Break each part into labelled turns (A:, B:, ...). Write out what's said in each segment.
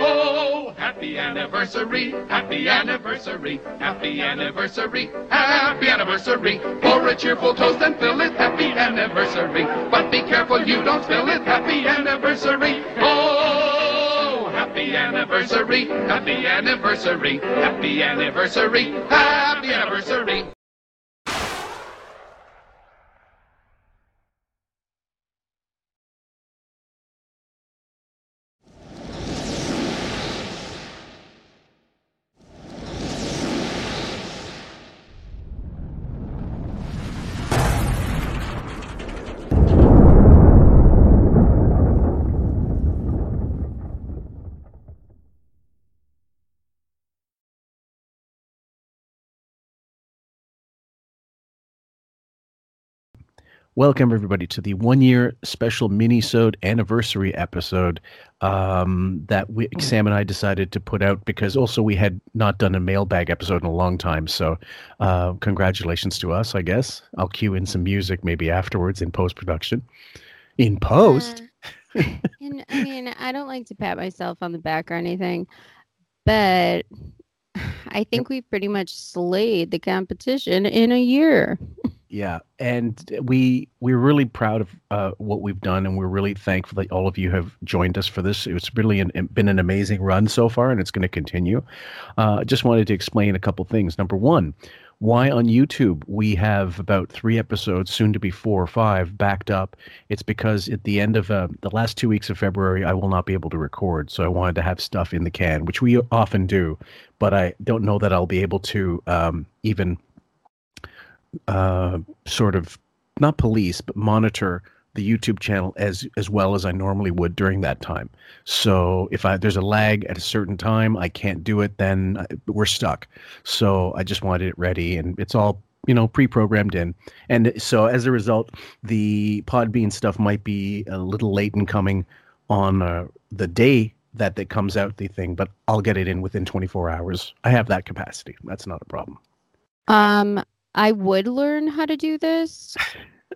A: Oh, happy anniversary, happy anniversary, happy anniversary, happy anniversary. Pour a cheerful toast and fill it, happy anniversary. But be careful you don't spill it, happy anniversary. Oh, happy anniversary, happy anniversary, happy anniversary, happy anniversary.
B: Welcome everybody to the one year special mini-sode anniversary episode um, that we, Sam and I decided to put out because also we had not done a mailbag episode in a long time. So uh, congratulations to us, I guess. I'll cue in some music maybe afterwards in post production. In post.
C: Uh, and I mean, I don't like to pat myself on the back or anything, but I think we pretty much slayed the competition in a year.
B: Yeah, and we we're really proud of uh, what we've done, and we're really thankful that all of you have joined us for this. It's really an, been an amazing run so far, and it's going to continue. Uh, just wanted to explain a couple things. Number one, why on YouTube we have about three episodes, soon to be four or five, backed up. It's because at the end of uh, the last two weeks of February, I will not be able to record, so I wanted to have stuff in the can, which we often do, but I don't know that I'll be able to um, even uh, sort of not police but monitor the YouTube channel as as well as I normally would during that time. So if I there's a lag at a certain time, I can't do it. Then we're stuck. So I just wanted it ready, and it's all you know pre-programmed in. And so as a result, the Podbean stuff might be a little late in coming on uh, the day that it comes out the thing, but I'll get it in within 24 hours. I have that capacity. That's not a problem.
C: Um, I would learn how to do this,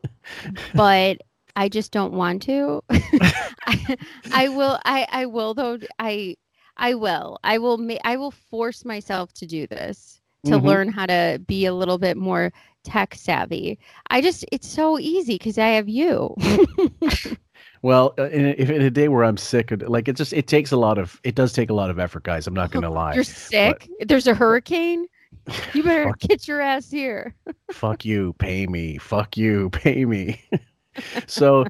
C: but I just don't want to. I, I will. I I will though. I I will. I will. Ma- I will force myself to do this to
B: Mhm.
C: learn how to be a little bit more tech savvy. I just it's so easy because I have you.
B: Well, uh, in a, if in a day where I'm sick, like it just it takes a lot of it does take a lot of effort, guys. I'm not going to lie.
C: You're sick. There's a hurricane. You better
B: Fuck.
C: get your ass here.
B: Fuck you, pay me. Fuck you, pay me. so,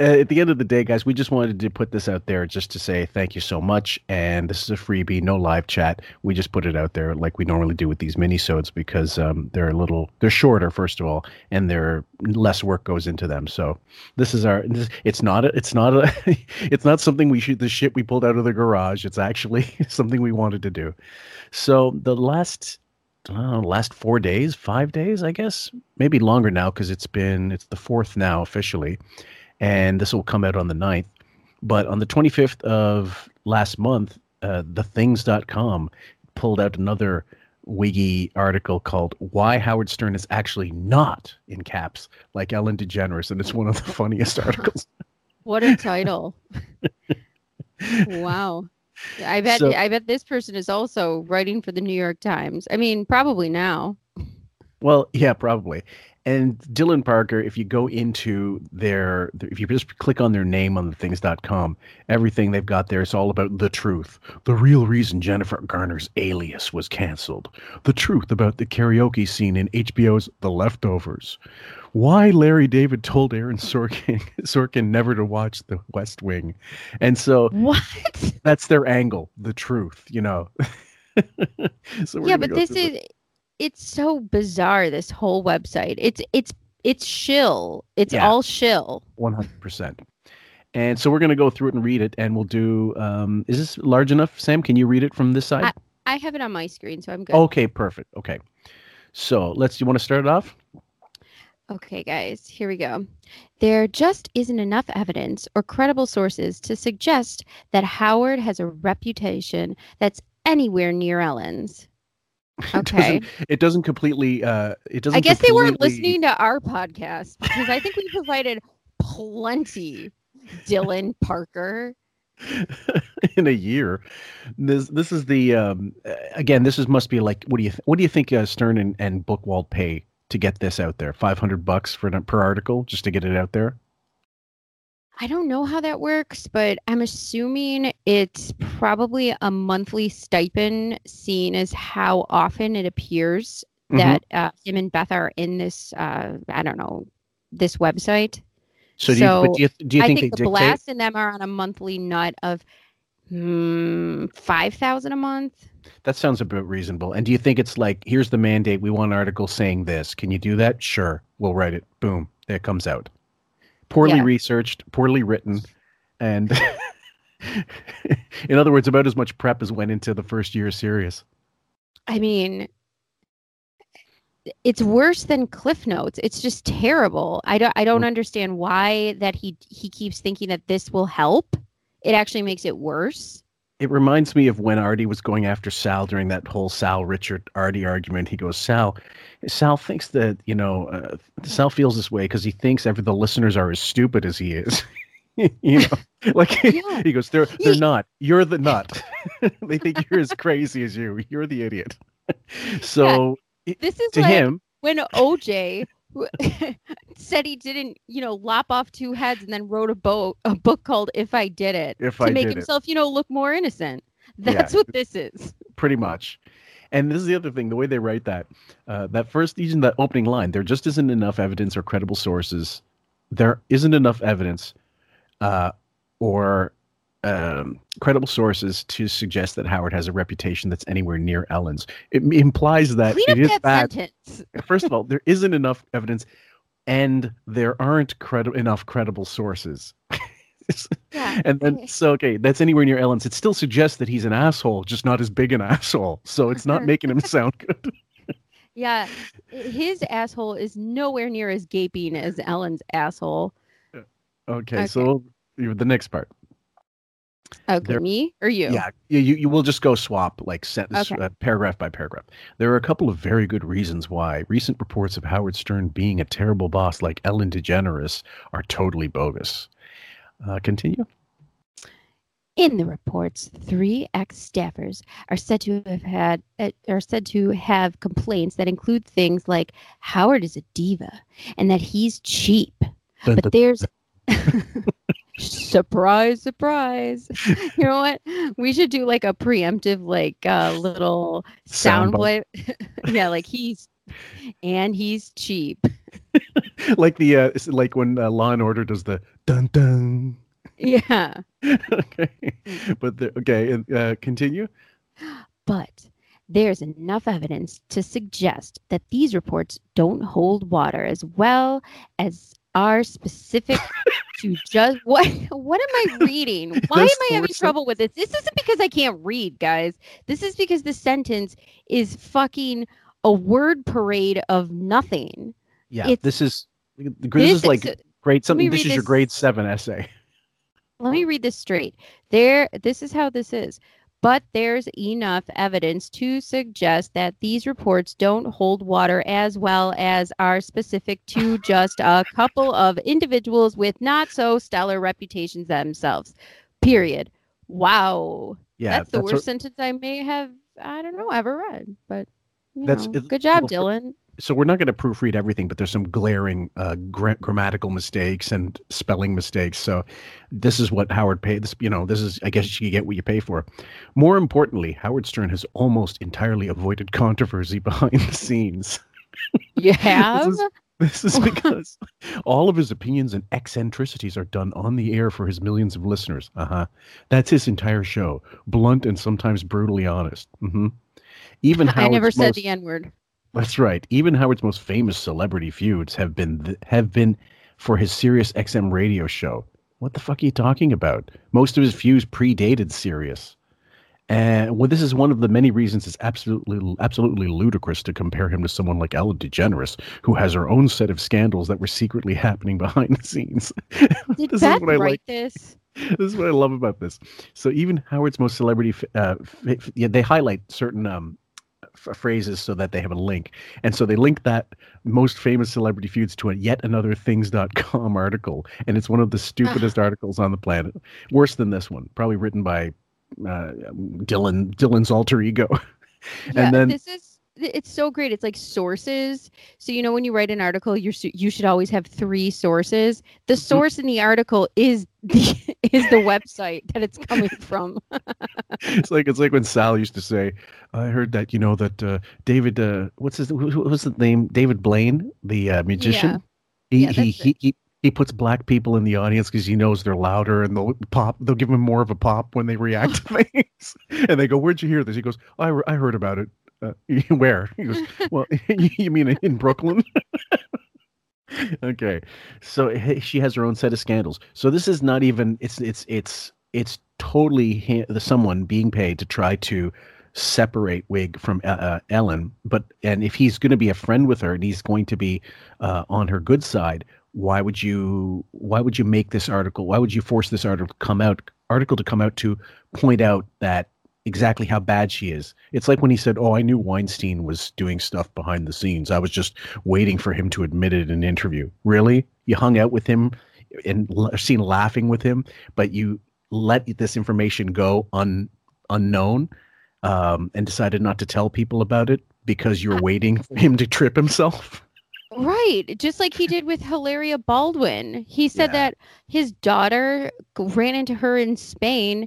B: uh, at the end of the day, guys, we just wanted to put this out there just to say thank you so much. And this is a freebie, no live chat. We just put it out there like we normally do with these mini-sodes because um, they're a little they're shorter, first of all, and they're less work goes into them. So this is our this, it's not a, it's not a it's not something we should the shit we pulled out of the garage. It's actually something we wanted to do. So the last know, last four days, five days, I guess, maybe longer now because it's been it's the fourth now officially, and this will come out on the 9th. But on the 25th of last month, uh, thethings.com pulled out another wiggy article called "Why Howard Stern is Actually Not in Caps Like Ellen DeGeneres," and it's one of the funniest articles.
C: What a title. wow. I bet
B: So-
C: I bet this person is also writing for the New York Times. I mean, probably now.
B: Well, yeah, probably. And Dylan Parker, if you go into their, if you just click on their name on the things.com, everything they've got there is all about the truth. The real reason Jennifer Garner's alias was canceled. The truth about the karaoke scene in HBO's The Leftovers. Why Larry David told Aaron Sorkin, Sorkin never to watch The West Wing. And so
C: What?
B: that's their angle, the truth, you know. so we're
C: yeah, but this is it's so bizarre this whole website. It's it's it's shill. It's
B: Yeah.
C: all shill.
B: One hundred percent. And so we're going to go through it and read it, and we'll do. Um, is this large enough, Sam? Can you read it from this side?
C: I have it on my screen, so I'm good.
B: okay, perfect. Okay, so let's. You want to start it off?
C: Okay, guys, here we go. There just isn't enough evidence or credible sources to suggest that Howard has a reputation that's anywhere near Ellen's.
B: It
C: Okay.
B: doesn't, it doesn't completely. Uh, it doesn't.
C: I guess they weren't listening to our podcast because I think we provided plenty, Dylan Parker.
B: in a year. This this is the um, again. This is must be like what do you th- what do you think uh, Stern and, and Buchwald pay to get this out there? Five hundred bucks for per article just to get it out there.
C: I don't know how that works, but I'm assuming it's probably a monthly stipend, seen as how often it appears
B: Mhm.
C: that uh, him and Beth are in this. Uh, I don't know this website.
B: So do you, but do you, do you
C: I
B: think,
C: think,
B: they
C: the
B: dictate?
C: blast and them are on a monthly nut of hmm, five thousand a month.
B: That sounds about reasonable. And do you think it's like, here's the mandate, we want an article saying this. Can you do that? Sure. We'll write it. Boom. There it comes out. Poorly
C: Yeah.
B: researched, poorly written, and in other words, about as much prep as went into the first year of Sirius.
C: I mean, it's worse than Cliff Notes. It's just terrible. I don't. I don't
B: Mm.
C: understand why that he he keeps thinking that this will help. It actually makes it worse.
B: It reminds me of when Artie was going after Sal during that whole Sal Richard Artie argument. He goes, Sal, Sal thinks that you know, uh, Sal feels this way because he thinks every the listeners are as stupid as he is. you know, like
C: Yeah.
B: he goes, they're they're not. You're the nut. they think you're as crazy as you. You're the idiot. so
C: This is
B: to
C: like
B: him,
C: when OJ said he didn't, you know, lop off two heads and then wrote a boat a book called "If I Did It"
B: if
C: to
B: I
C: make
B: did it.
C: himself, you know, look more innocent.
B: Yeah.
C: That's what this is.
B: pretty much. And this is the other thing, the way they write that, uh, that first, even that opening line, there just isn't enough evidence or credible sources. There isn't enough evidence uh, or um, credible sources to suggest that Howard has a reputation that's anywhere near Ellen's. It implies that
C: Clean
B: it
C: up
B: is
C: that
B: bad.
C: sentence.
B: First of all, there isn't enough evidence, and there aren't credi- enough credible sources.
C: Yeah.
B: And then, so okay, that's anywhere near Ellen's. It still suggests that he's an asshole, just not as big an asshole. So it's not making him sound good.
C: Yeah, his asshole is nowhere near as gaping as Ellen's asshole.
B: Okay, so the next part.
C: Okay,
B: There-
C: me or you?
B: Yeah, you, you you will just go swap like sentence,
C: Okay.
B: uh, paragraph by paragraph. There are a couple of very good reasons why recent reports of Howard Stern being a terrible boss like Ellen DeGeneres are totally bogus. Uh, continue.
C: In the reports, three ex-staffers are said to have had uh, are said to have complaints that include things like Howard is a diva and that he's cheap.
B: Dun,
C: But
B: dun,
C: there's surprise, surprise. You know what? We should do like a preemptive, like uh, little sound
B: Soundbite.
C: play. yeah, like he's and he's cheap.
B: like the uh, like when uh, Law and Order does the dun dun.
C: Yeah.
B: okay, but the, okay, and, uh, continue.
C: But there's enough evidence to suggest that these reports don't hold water as well as are specific to just what what am I reading? Why am I having trouble with this? This isn't because I can't read, guys. This is because the sentence is fucking a word parade of nothing.
B: Yeah,
C: It's-
B: this is this, is like
C: so-
B: grade something.
C: me
B: This is your grade seven essay.
C: let me read this straight. There, this is how this is. But there's enough evidence to suggest that these reports don't hold water as well as are specific to just a couple of individuals with not so stellar reputations themselves. Period. Wow.
B: Yeah,
C: that's the
B: what-
C: worst sentence I may have, I don't know, ever read. But you
B: That's-
C: know,
B: it-
C: good job,
B: well,
C: Dylan.
B: So we're not going to proofread everything, but there's some glaring uh, gra- grammatical mistakes and spelling mistakes. So this is what Howard paid. This, you know, this is I guess you get what you pay for. More importantly, Howard Stern has almost entirely avoided controversy behind the scenes.
C: You have?
B: This is because all of his opinions and eccentricities are done on the air for his millions of listeners. Uh huh. That's his entire show, blunt and sometimes brutally honest. Mm-hmm. Even how
C: I
B: Howard's
C: never said
B: most-
C: the N word.
B: That's right. Even Howard's most famous celebrity feuds have been th- have been for his Sirius XM radio show. What the fuck are you talking about? Most of his feuds predated Sirius. And well, this is one of the many reasons it's absolutely absolutely ludicrous to compare him to someone like Ellen DeGeneres, who has her own set of scandals that were secretly happening behind the scenes.
C: Did
B: this
C: Beth
B: is what I
C: write
B: like.
C: this?
B: This is what I love about this. So even Howard's most celebrity, uh, f- f- yeah, they highlight certain um, phrases so that they have a link. And so they link that most famous celebrity feuds to a yet another things.com article. And it's one of the stupidest articles on the planet. Worse than this one, probably written by uh, Dylan Dylan's alter ego.
C: Yeah,
B: and then
C: this is it's so great. It's like sources. So you know when you write an article, you you should always have three sources. The
B: Mm-hmm.
C: source in the article is the is the website that it's coming from.
B: it's like it's like when Sal used to say, "I heard that you know that uh, David, uh, what's his who- what's the name? David Blaine, the uh, magician. He,
C: Yeah,
B: he, he he he puts black people in the audience because he knows they're louder and they'll pop. They'll give him more of a pop when they react to things. And they go, "Where'd you hear this?" He goes, "I re- I heard about it." Uh, where? He goes, "Well, you mean in Brooklyn?" Okay, so she has her own set of scandals. So this is not even. It's it's it's it's totally the someone being paid to try to separate Wig from uh, uh, Ellen. But and if he's going to be a friend with her and he's going to be uh, on her good side, why would you why would you make this article? Why would you force this article to come out article to come out to point out that exactly how bad she is? It's like when he said, "Oh, I knew Weinstein was doing stuff behind the scenes. I was just waiting for him to admit it in an interview." Really? You hung out with him and seen laughing with him, but you let this information go un unknown um, and decided not to tell people about it because you're waiting for him to trip himself.
C: Right. Just like he did with Hilaria Baldwin. He said
B: Yeah.
C: that his daughter ran into her in Spain.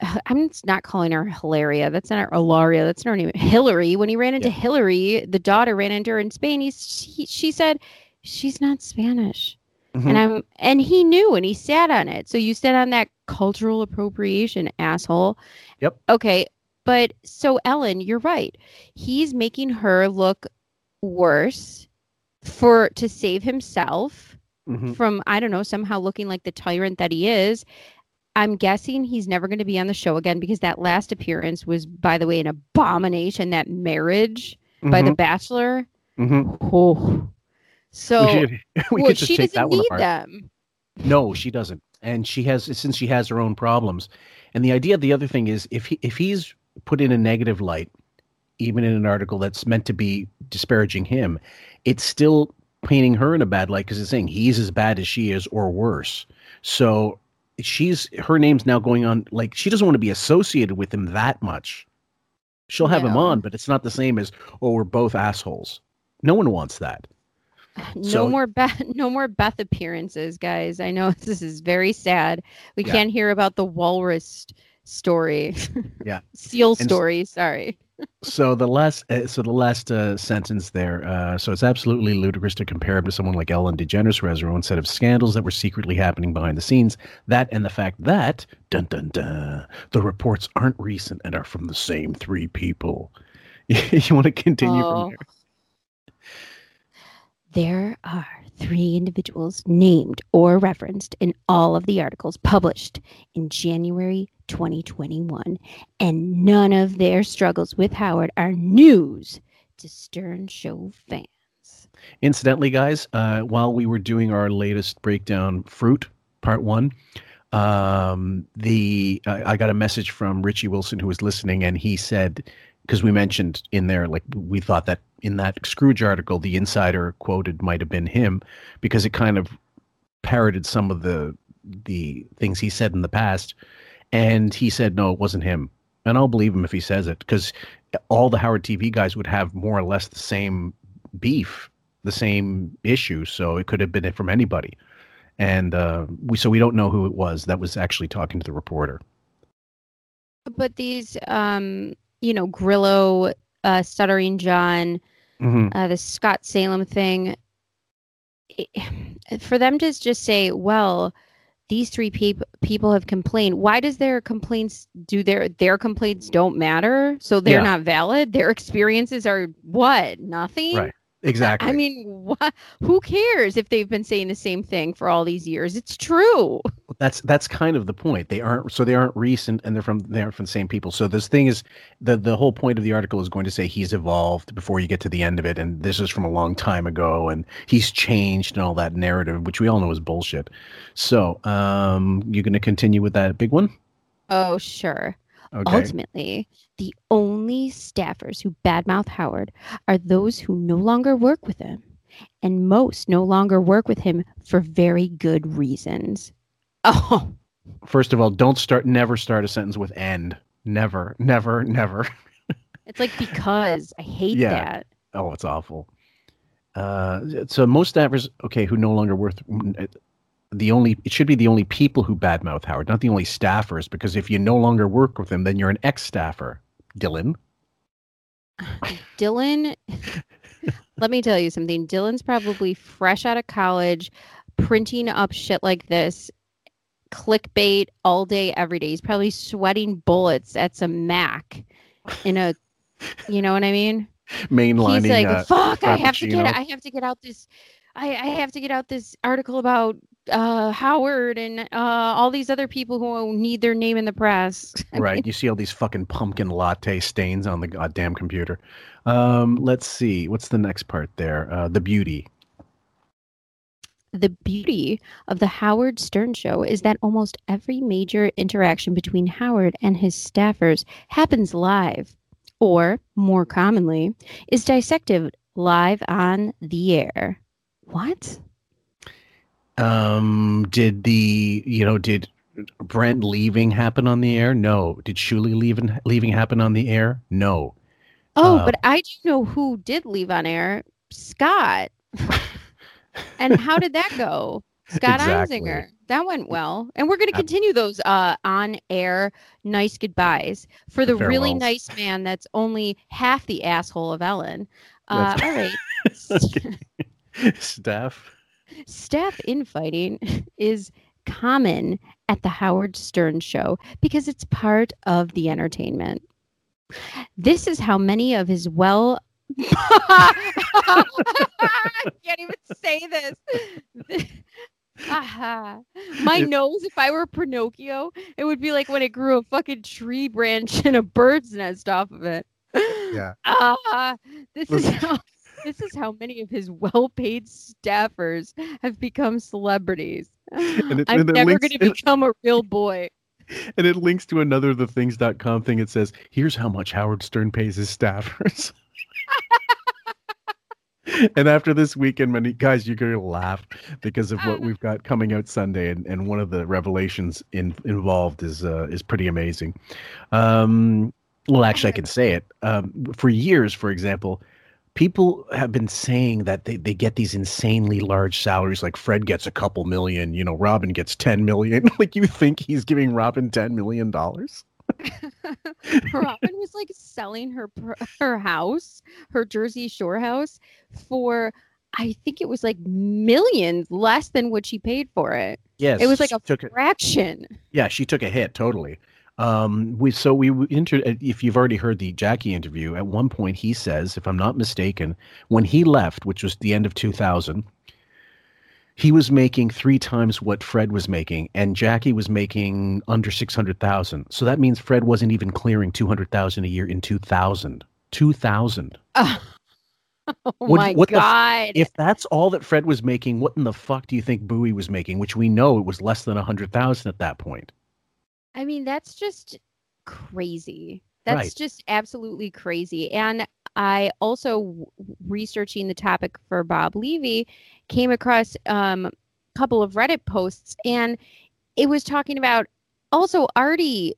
C: I'm not calling her Hilaria. That's not her Ilaria. That's not her name. Hillary. When he ran into
B: Yeah.
C: Hillary, the daughter ran into her in Spain. He's, he, she said, she's not Spanish.
B: Mhm.
C: And I'm and he knew and he sat on it. So you sat on that cultural appropriation, asshole.
B: Yep.
C: Okay. But so Ellen, you're right. He's making her look worse for to save himself
B: Mhm.
C: from I don't know, somehow looking like the tyrant that he is. I'm guessing he's never going to be on the show again because that last appearance was, by the way, an abomination. That marriage by the
B: Mhm.
C: Bachelor.
B: Mhm.
C: Oh. So
B: we we
C: well,
B: could
C: she doesn't need
B: apart.
C: them.
B: No, she doesn't. And she has since she has her own problems. And the idea the other thing is if he if he's put in a negative light, even in an article that's meant to be disparaging him, it's still painting her in a bad light because it's saying he's as bad as she is or worse. So she's her name's now going on like she doesn't want to be associated with him that much. She'll have him on, but it's not the same as oh we're both assholes. No one wants that.
C: No
B: So-
C: more Beth. No more Beth appearances, guys. I know this is very sad. We
B: Yeah.
C: can't hear about the walrus story.
B: Yeah.
C: Seal
B: And
C: story. Sorry.
B: So the last uh, so the last uh, sentence there uh, so it's absolutely ludicrous to compare him to someone like ellen degeneres who has her own set of scandals that were secretly happening behind the scenes. That and the fact that dun dun dun the reports aren't recent and are from the same three people. You want to continue
C: Oh.
B: from there?
C: There are three individuals named or referenced in all of the articles published in January 2021, and none of their struggles with Howard are news to Stern Show fans.
B: Incidentally, guys, uh, while we were doing our latest breakdown, fruit part one, um, the I I got a message from Richie Wilson who was listening, and he said because we mentioned in there like we thought that in that Scrooge article, the insider quoted might have been him because it kind of parroted some of the the things he said in the past, and he said no, it wasn't him, and I'll believe him if he says it because all the Howard TV guys would have more or less the same beef the same issue, so it could have been it from anybody. And uh, we so we don't know who it was that was actually talking to the reporter.
C: But these, um, you know, Grillo, uh, Stuttering John,
B: Mm-hmm.
C: uh, the Scott Salem thing, it, for them to just say, well, these three peop- people have complained. Why does their complaints do their their complaints don't matter? So they're
B: Yeah.
C: not valid. Their experiences are what? Nothing.
B: Right. Exactly.
C: I mean, what? Who cares if they've been saying the same thing for all these years? It's true.
B: that's that's kind of the point. They aren't so they aren't recent and they're from they aren't from the same people. So this thing is the the whole point of the article is going to say he's evolved before you get to the end of it, and this is from a long time ago, and he's changed and all that narrative, which we all know is bullshit. So um, you're going to continue with that big one.
C: Oh, sure.
B: Okay.
C: Ultimately, the only staffers who badmouth Howard are those who no longer work with him, and most no longer work with him for very good reasons. Oh,
B: First of all, don't start. Never start a sentence with "end." Never, never, never.
C: it's like because I hate
B: Yeah.
C: that.
B: Oh, it's awful. Uh, so most staffers, okay, who no longer worth the only it should be the only people who badmouth Howard, not the only staffers, because if you no longer work with him, then you're an ex-staffer. Dylan.
C: Dylan, let me tell you something. Dylan's probably fresh out of college, printing up shit like this, clickbait all day, every day. He's probably sweating bullets at some Mac in a, you know what I mean?
B: Mainlining.
C: He's like,
B: uh,
C: fuck, I have to get, I have to get out this, I, I have to get out this article about uh, Howard and uh, all these other people who need their name in the press. I mean,
B: right. You see all these fucking pumpkin latte stains on the goddamn computer. Um, let's see. What's the next part there? Uh, the beauty.
C: The beauty of the Howard Stern show is that almost every major interaction between Howard and his staffers happens live, or more commonly, is dissected live on the air. What?
B: Um, did the you know did Brent leaving happen on the air? No. Did Shuli leaving leaving happen on the air? No.
C: Oh,
B: Uh,
C: but I do know who did leave on air Scott. and how did that go? Scott
B: Exactly.
C: Einzinger. That went well. And we're going to continue those uh, on air nice goodbyes for the
B: The
C: really nice man that's only half the asshole of Ellen. Uh, all right. S-
B: Staff.
C: Infighting is common at the Howard Stern show because it's part of the entertainment. This is how many of his well I can't even say this. My
B: It-
C: nose, if I were Pinocchio, it would be like when it grew a fucking tree branch and a bird's nest off of it.
B: Yeah.
C: Ah, this is how this is how many of his well-paid staffers have become celebrities.
B: it-
C: I'm never going to become a real boy.
B: And it links to another thethings.com thing. It says, here's how much Howard Stern pays his staffers. and after this weekend, many guys, you're going to laugh because of what we've got coming out Sunday. And, and one of the revelations in, involved is uh, is pretty amazing. Um, well, actually, I can say it. Um, for years, for example, people have been saying that they, they get these insanely large salaries like fred gets a couple million you know robin gets 10 million like you think he's giving robin 10 million dollars
C: Robin was like selling her her house, her Jersey Shore house, for I think it was like millions less than what she paid for it.
B: yes
C: It was like a
B: it
C: fraction.
B: yeah she took a hit totally um we so we inter if you've already heard the jackie interview at one point he says if i'm not mistaken when he left which was the end of 2000 he was making three times what Fred was making, and Jackie was making under six hundred thousand. So that means Fred wasn't even clearing two hundred thousand a year in two thousand. Two thousand.
C: Oh,
B: What-
C: my
B: what the
C: god!
B: If that's all that Fred was making, what in the fuck do you think Bowie was making? Which we know it was less than a hundred thousand at that point.
C: I mean, that's just crazy. That's
B: Right.
C: just absolutely crazy. And I also w- researching the topic for Bob Levy came across um, a couple of Reddit posts, and it was talking about also Artie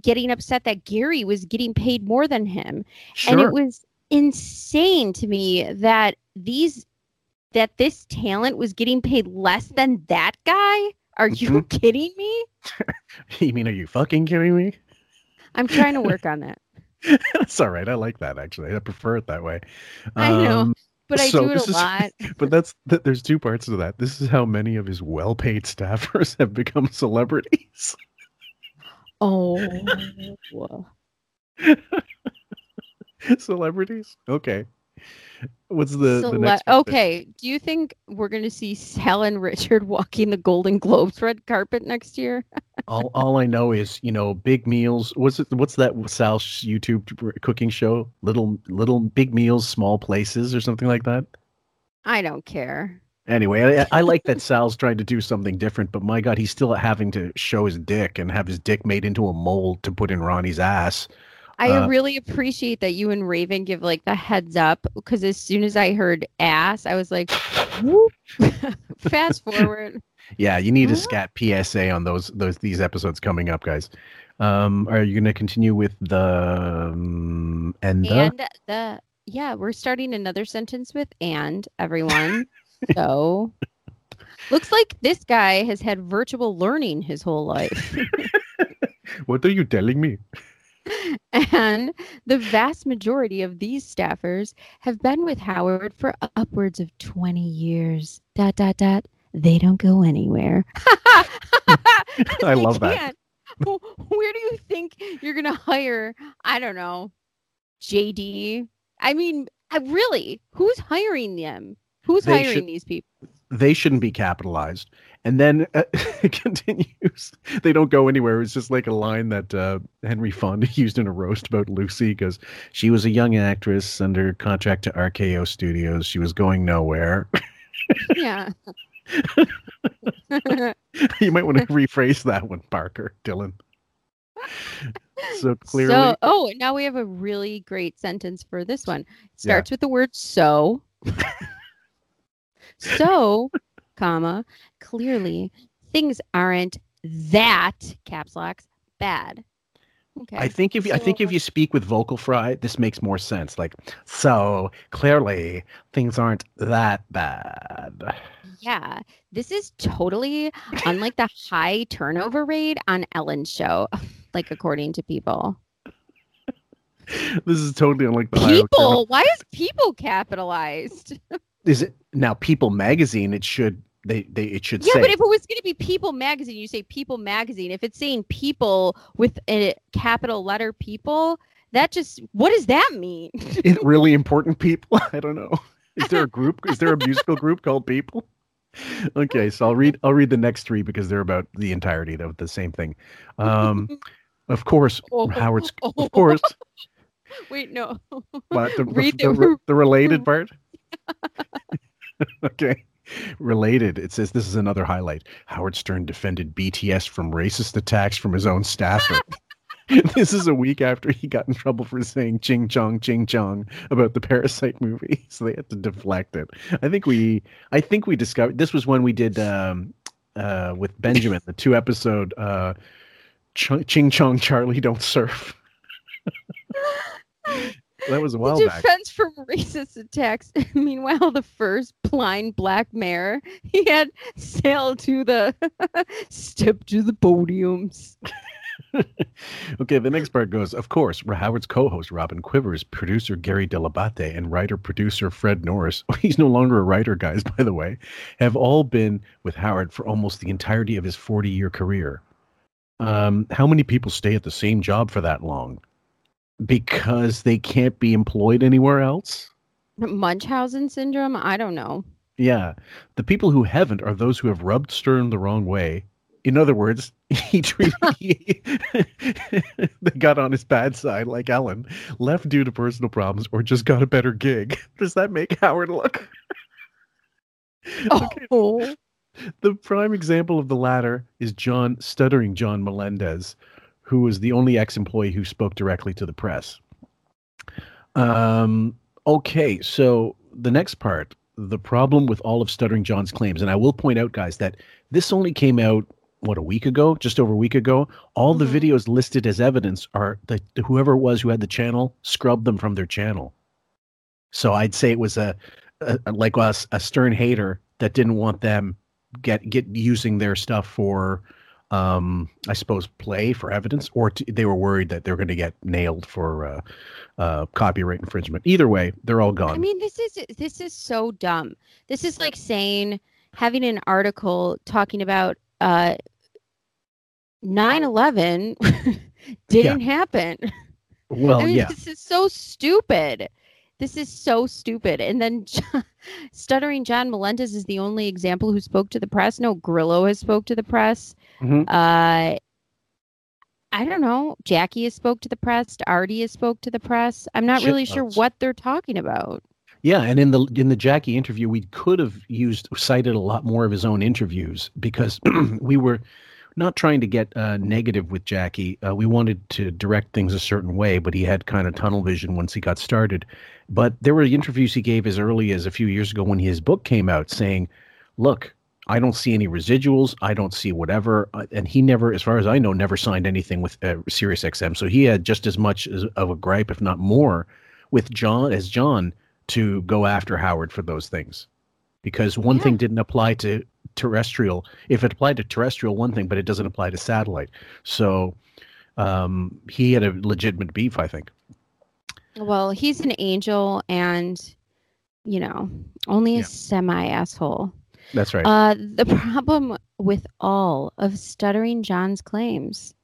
C: getting upset that Gary was getting paid more than him,
B: Sure.
C: and it was insane to me that these that this talent was getting paid less than that guy. Are you
B: Mm-hmm.
C: kidding me?
B: you mean, are you fucking kidding me?
C: I'm trying to work on that.
B: That's all right. I like that actually. I prefer it that way.
C: I know.
B: Um,
C: But I
B: So
C: do it a
B: is-
C: lot.
B: but that's that. There's two parts to that. This is how many of his well-paid staffers have become celebrities.
C: Oh.
B: celebrities. Okay. What's the, the next?
C: okay. Do you think we're going to see Helen Richard walking the Golden Globes red carpet next year?
B: all, all I know is you know big meals. What's it? What's that Sal's YouTube cooking show? Little little big meals, small places, or something like that.
C: I don't care.
B: Anyway, I, I like that Sal's trying to do something different, but my God, he's still having to show his dick and have his dick made into a mold to put in Ronnie's ass.
C: I
B: Uh,
C: really appreciate that you and Raven give like the heads up because as soon as I heard ass, I was like, whoop. fast forward.
B: Yeah, you need a scat PSA on those those these episodes coming up, guys. Um, are you going to continue with the um, and the?
C: And the, yeah, we're starting another sentence with and everyone. so looks like this guy has had virtual learning his whole life.
B: What are you telling me?
C: and the vast majority of these staffers have been with Howard for upwards of 20 years. Dot, dot, dot. They don't go anywhere.
B: I love that.
C: can't. Wh- Where do you think you're going to hire? I don't know. JD? I mean, I really, who's hiring them? Who's
B: They
C: hiring
B: should-
C: these people?
B: They shouldn't be capitalized. And then uh, it continues. They don't go anywhere. It's just like a line that uh, Henry Fonda used in a roast about Lucy because she was a young actress under contract to RKO Studios. She was going nowhere.
C: Yeah.
B: you might want to rephrase that one, Parker, Dylan. So clearly,
C: So, oh, now we have a really great sentence for this one. It starts with the word so. so, comma, clearly things aren't that caps locks bad. Okay.
B: I think if you, I think if you speak with vocal fry, this makes more sense. Like, so clearly things aren't that bad.
C: Yeah, this is totally unlike the high turnover rate on Ellen's show, like according to people.
B: This is totally unlike the high
C: People, why is people capitalized?
B: Is it now? People Magazine. It should they they it should
C: Yeah,
B: say
C: but if it was going to be People Magazine, you say People Magazine. If it's saying people with a capital letter people, that just what does that mean?
B: it really important people. I don't know. Is there a group? Is there a musical group called People? Okay, so I'll read I'll read the next three because they're about the entirety of the same thing. Um, of course, Howard's of course,
C: Wait, no.
B: but the, the,
C: Read
B: the,
C: the-
B: re- the related part. okay. Related, it says this is another highlight. Howard Stern defended BTS from racist attacks from his own staffer. this is a week after he got in trouble for saying ching chong ching chong about the Parasite movie, so they had to deflect it. I think we, I think we discovered this was when we did um, uh, with Benjamin the two episode uh, Ch- Ching Chong Charlie Don't Surf. That was a while
C: the
B: back.
C: defense from racist attacks. Meanwhile, the first blind black mare, he had sailed to the step to the podiums.
B: okay, the next part goes, of course, Howard's co-host Robin Quivers, producer Gary Dell'Abate, and writer-producer Fred Norris, he's no longer a writer, guys, by the way, have all been with Howard for almost the entirety of his 40-year career. Um, how many people stay at the same job for that long? Because they can't be employed anywhere else?
C: Munchausen syndrome? I don't know.
B: Yeah. The people who haven't are those who have rubbed Stern the wrong way. In other words, he treated he, they got on his bad side like Ellen, left due to personal problems, or just got a better gig. Does that make Howard look? Oh. Okay.
C: Oh,
B: The prime example of the latter is John stuttering John Melendez, who was the only ex-employee who spoke directly to the press. Um, okay, so the next part, the problem with all of Stuttering John's claims, and I will point out, guys, that this only came out what a week ago, just over a week ago. All
C: Mhm.
B: the videos listed as evidence are that whoever it was who had the channel scrubbed them from their channel. So I'd say it was a, a like us a stern hater that didn't want them get get using their stuff for um i suppose play for evidence or t- they were worried that they're going to get nailed for uh, uh copyright infringement either way they're all gone
C: I mean, this is this is so dumb. This is like saying having an article talking about uh 9/11 didn't happen.
B: well
C: I mean,
B: yeah
C: this is so stupid. This is so stupid. And then stuttering John Melendez is the only example who spoke to the press. No, Grillo has spoke to the press.
B: Mhm.
C: Uh, I don't know. Jackie has spoke to the press. Artie has spoke to the press. I'm not
B: Shit
C: really sure what they're talking about.
B: Yeah, and in the in the Jackie interview, we could have used cited a lot more of his own interviews because we were not trying to get uh, negative with Jackie. Uh, we wanted to direct things a certain way, but he had kind of tunnel vision once he got started. But there were interviews he gave as early as a few years ago when his book came out, saying, "Look, I don't see any residuals. I don't see whatever." Uh, and he never, as far as I know, never signed anything with uh, SiriusXM. So he had just as much as, of a gripe, if not more, with John as John to go after Howard for those things because one
C: Yeah.
B: thing didn't apply to terrestrial. If it applied to terrestrial, one thing, but it doesn't apply to satellite. So um, he had a legitimate beef, I think.
C: Well, he's an angel and, you know, only a
B: Yeah.
C: semi asshole.
B: That's right.
C: Uh, the problem with all of Stuttering John's claims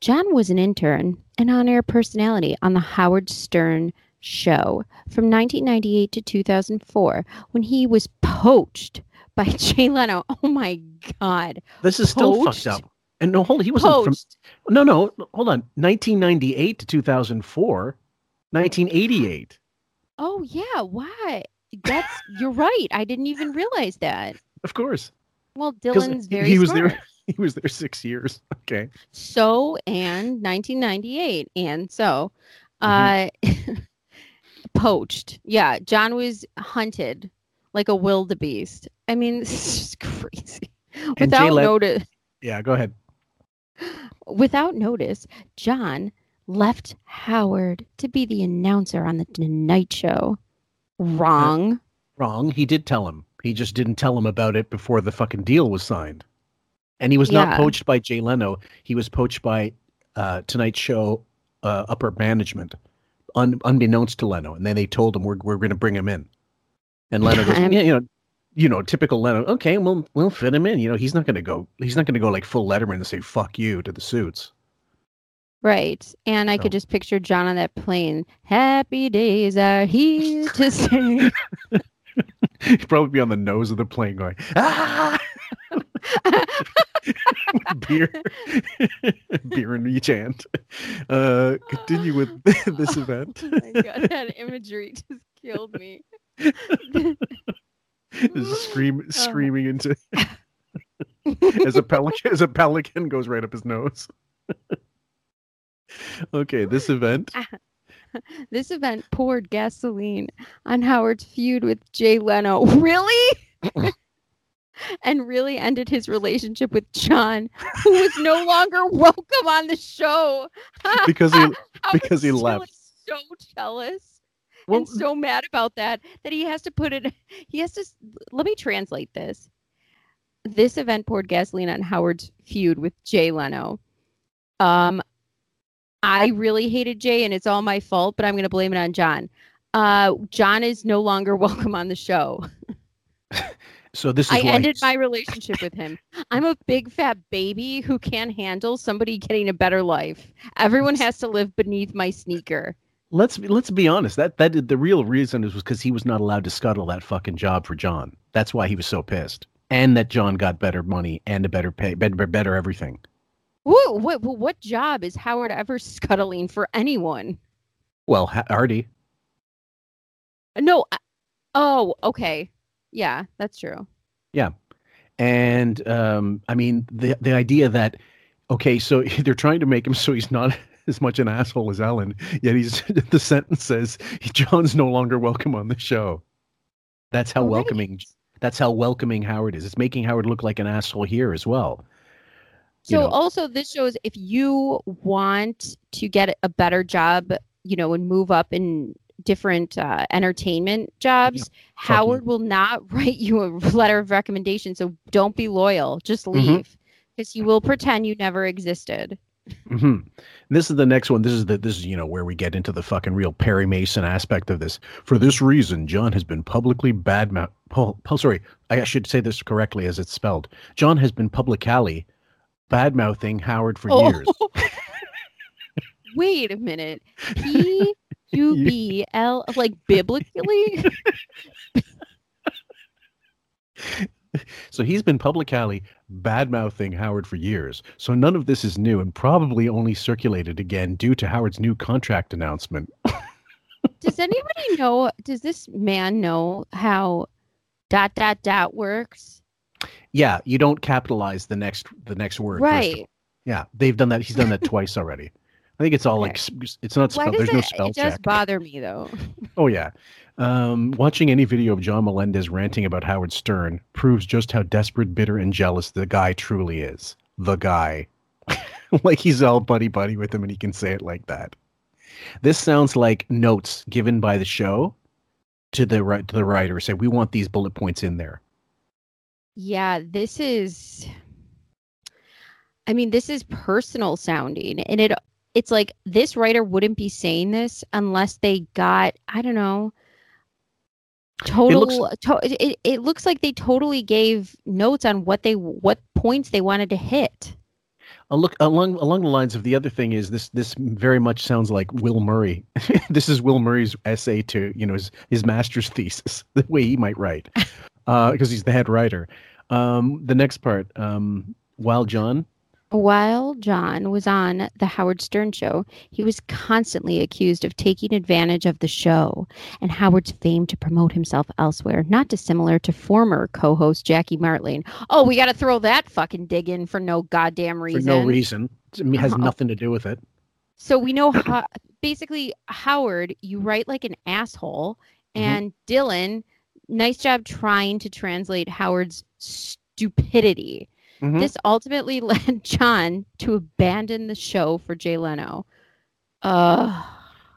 C: John was an intern, and on air personality on The Howard Stern Show from 1998 to 2004 when he was poached by Jay Leno. Oh my God.
B: this is still fucked up. And no, hold on. He wasn't
C: Poached.
B: from. No, no, hold on. 1998 to 2004, 1988.
C: Oh, yeah. Why? That's, you're right. I didn't even realize that.
B: Of course.
C: Well, Dylan's very
B: he was
C: smart.
B: there. He was there six years. Okay.
C: so and 1998 and so
B: Mm-hmm.
C: uh poached yeah john was hunted like a wildebeest i mean this is just crazy
B: And
C: without
B: Jay
C: notice
B: Yeah, go ahead.
C: without notice john left howard to be the announcer on the tonight show wrong
B: Wrong. He did tell him. He just didn't tell him about it before the fucking deal was signed. And he was not
C: Yeah.
B: poached by Jay Leno. He was poached by uh, Tonight Show uh, upper management, un- unbeknownst to Leno. And then they told him we're we're going to bring him in. And Leno goes, yeah, you know, you know, typical Leno. Okay, we'll we'll fit him in. You know, he's not going to go. He's not going to go like full Letterman and say "fuck you" to the suits.
C: Right and i
B: So-
C: could just picture john on that plane happy days are here to stay
B: He'd probably be on the nose of the plane going, ah! beer, beer in each hand. Uh, continue with this event.
C: Oh my god, that imagery just killed me.
B: Just scream,
C: Oh.
B: screaming into as a pelican as a pelican goes right up his nose. Okay, this event.
C: This event poured gasoline on Howard's feud with Jay Leno. Really? and really ended his relationship with John, who was no longer welcome on the show.
B: Because he because he left.
C: was So jealous
B: well,
C: and so mad about that that he has to put it. He has to. Let me translate this. This event poured gasoline on Howard's feud with Jay Leno. Um, I really hated Jay, and it's all my fault, but I'm going to blame it on John. Uh, John is no longer welcome on the show.
B: so this is
C: I ended my relationship with him. I'm a big fat baby who can't handle somebody getting a better life. Everyone has to live beneath my sneaker.
B: let's be, let's be honest. That that the real reason is was because he was not allowed to scuttle that fucking job for John. That's why he was so pissed. And that John got better money and a better pay, better, better everything.
C: What, what, what job is Howard ever scuttling for anyone?
B: Well, Ha- Hardy,
C: No. I, oh, okay. Yeah, that's true.
B: Yeah, and um, I mean the the idea that okay, so they're trying to make him so he's not as much an asshole as Ellen, yet he's the sentence says John's no longer welcome on the show. That's how
C: Right.
B: welcoming. That's how welcoming Howard is. It's making Howard look like an asshole here as well.
C: So
B: know.
C: also this shows if you want to get a better job, you know, and move up in different uh, entertainment jobs, Howard will not write you a letter of recommendation. So don't be loyal. Just
B: Mhm.
C: leave because he will pretend you never existed.
B: hmm This is the next one. This is the this is you know where we get into the fucking real Perry Mason aspect of this. For this reason, John has been publicly badmouth. Paul, Paul, sorry, I should say this correctly as it's spelled. John has been publicly badmouthing Howard for
C: Oh.
B: years.
C: Wait a minute. P U B L like biblically?
B: So he's been publicly badmouthing Howard for years. So none of this is new and probably only circulated again due to Howard's new contract announcement.
C: Does anybody know? Does this man know how dot dot dot works?
B: Yeah, you don't capitalize the next the next word.
C: Right.
B: Yeah, they've done that. He's done that twice already. I think it's all like
C: Okay.
B: s- it's not
C: does
B: There's
C: it?
B: no spell
C: it does bother me though.
B: Oh yeah. Um, watching any video of John Melendez ranting about Howard Stern proves just how desperate, bitter, and jealous the guy truly is. The guy. like he's all buddy buddy with him and he can say it like that. This sounds like notes given by the show to the to the writer. Say we want these bullet points in there.
C: Yeah, this is I mean, this is personal sounding and it it's like this writer wouldn't be saying this unless they got, I don't know, total to, it, it looks like they totally gave notes on what they what points they wanted to hit.
B: Uh, look along along the lines of the other thing is this this very much sounds like Will Murray. this is Will Murray's essay to you know his his master's thesis, the way he might write, because he's the head writer. Um, the next part, um, while John,
C: While John was on the Howard Stern show, he was constantly accused of taking advantage of the show and Howard's fame to promote himself elsewhere, not dissimilar to former co host Jackie Martling. Oh, we got to throw that fucking dig in for no goddamn reason.
B: for no reason, it has
C: Uh-huh.
B: nothing to do with it.
C: So we know how, basically, Howard, you write like an asshole,
B: Mhm.
C: and Dylan, nice job trying to translate Howard's stupidity.
B: Mhm.
C: This ultimately led John to abandon the show for Jay Leno. Uh,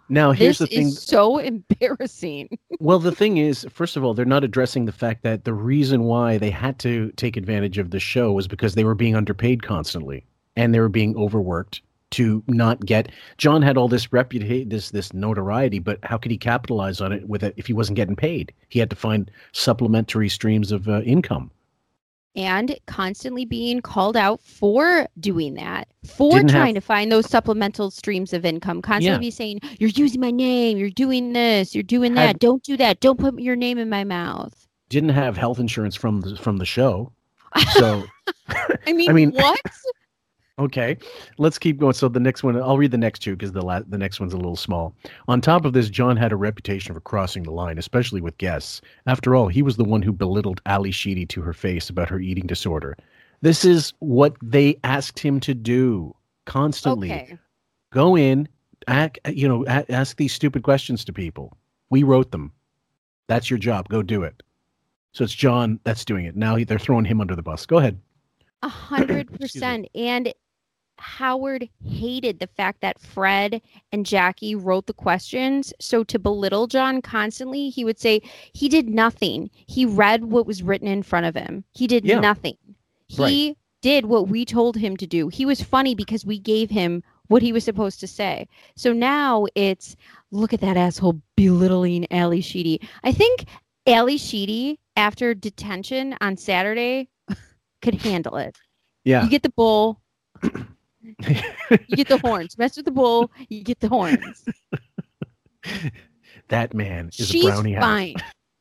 B: Now here's
C: this
B: the thing.
C: is so embarrassing.
B: Well, the thing is, first of all, they're not addressing the fact that the reason why they had to take advantage of the show was because they were being underpaid constantly and they were being overworked to not get. John had all this reputation, this this notoriety, but how could he capitalize on it with it if he wasn't getting paid? He had to find supplementary streams of uh, income.
C: And constantly being called out for doing that, for
B: Didn't have-
C: trying to find those supplemental streams of income. Constantly
B: Yeah.
C: be saying, You're using my name, you're doing this, you're doing
B: Had-
C: that. Don't do that. Don't put your name in my mouth.
B: Didn't have health insurance from the from the show, so.
C: I mean, I
B: mean-
C: what?
B: Okay, let's keep going. So the next one, I'll read the next two because the la- the next one's a little small. On top of this, John had a reputation for crossing the line, especially with guests. After all, he was the one who belittled Ally Sheedy to her face about her eating disorder. This is what they asked him to do constantly.
C: Okay.
B: Go in, act, you know, ask these stupid questions to people. We wrote them. That's your job. Go do it. So it's John that's doing it. Now they're throwing him under the bus. Go ahead.
C: A hundred percent. And Howard hated the fact that Fred and Jackie wrote the questions. So to belittle John constantly, he would say he did nothing. He read what was written in front of him. He did
B: Yeah.
C: nothing. He did what we told him to do. He was funny because we gave him what he was supposed to say. So now it's look at that asshole belittling Ally Sheedy. I think Ally Sheedy, after detention on Saturday, could handle it.
B: Yeah.
C: You get the bull, you get the horns. Mess with the bull, you get the horns.
B: that man is
C: She's
B: a brownie
C: fine.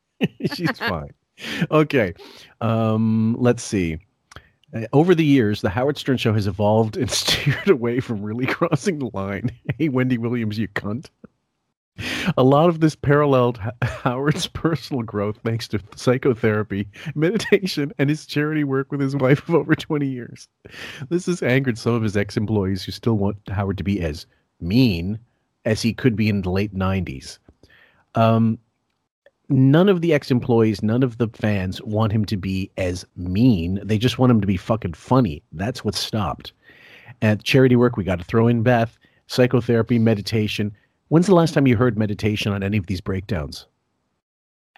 B: She's fine. Okay. Um, let's see. Uh, over the years, the Howard Stern show has evolved and steered away from really crossing the line. Hey, Wendy Williams, you cunt. A lot of this paralleled Howard's personal growth thanks to psychotherapy, meditation, and his charity work with his wife of over 20 years. This has angered some of his ex employees who still want Howard to be as mean as he could be in the late 90s. Um, none of the ex-employees, none of the fans want him to be as mean. They just want him to be fucking funny. That's what stopped. At charity work, we got to throw in Beth, psychotherapy, meditation. When's the last time you heard meditation on any of these breakdowns?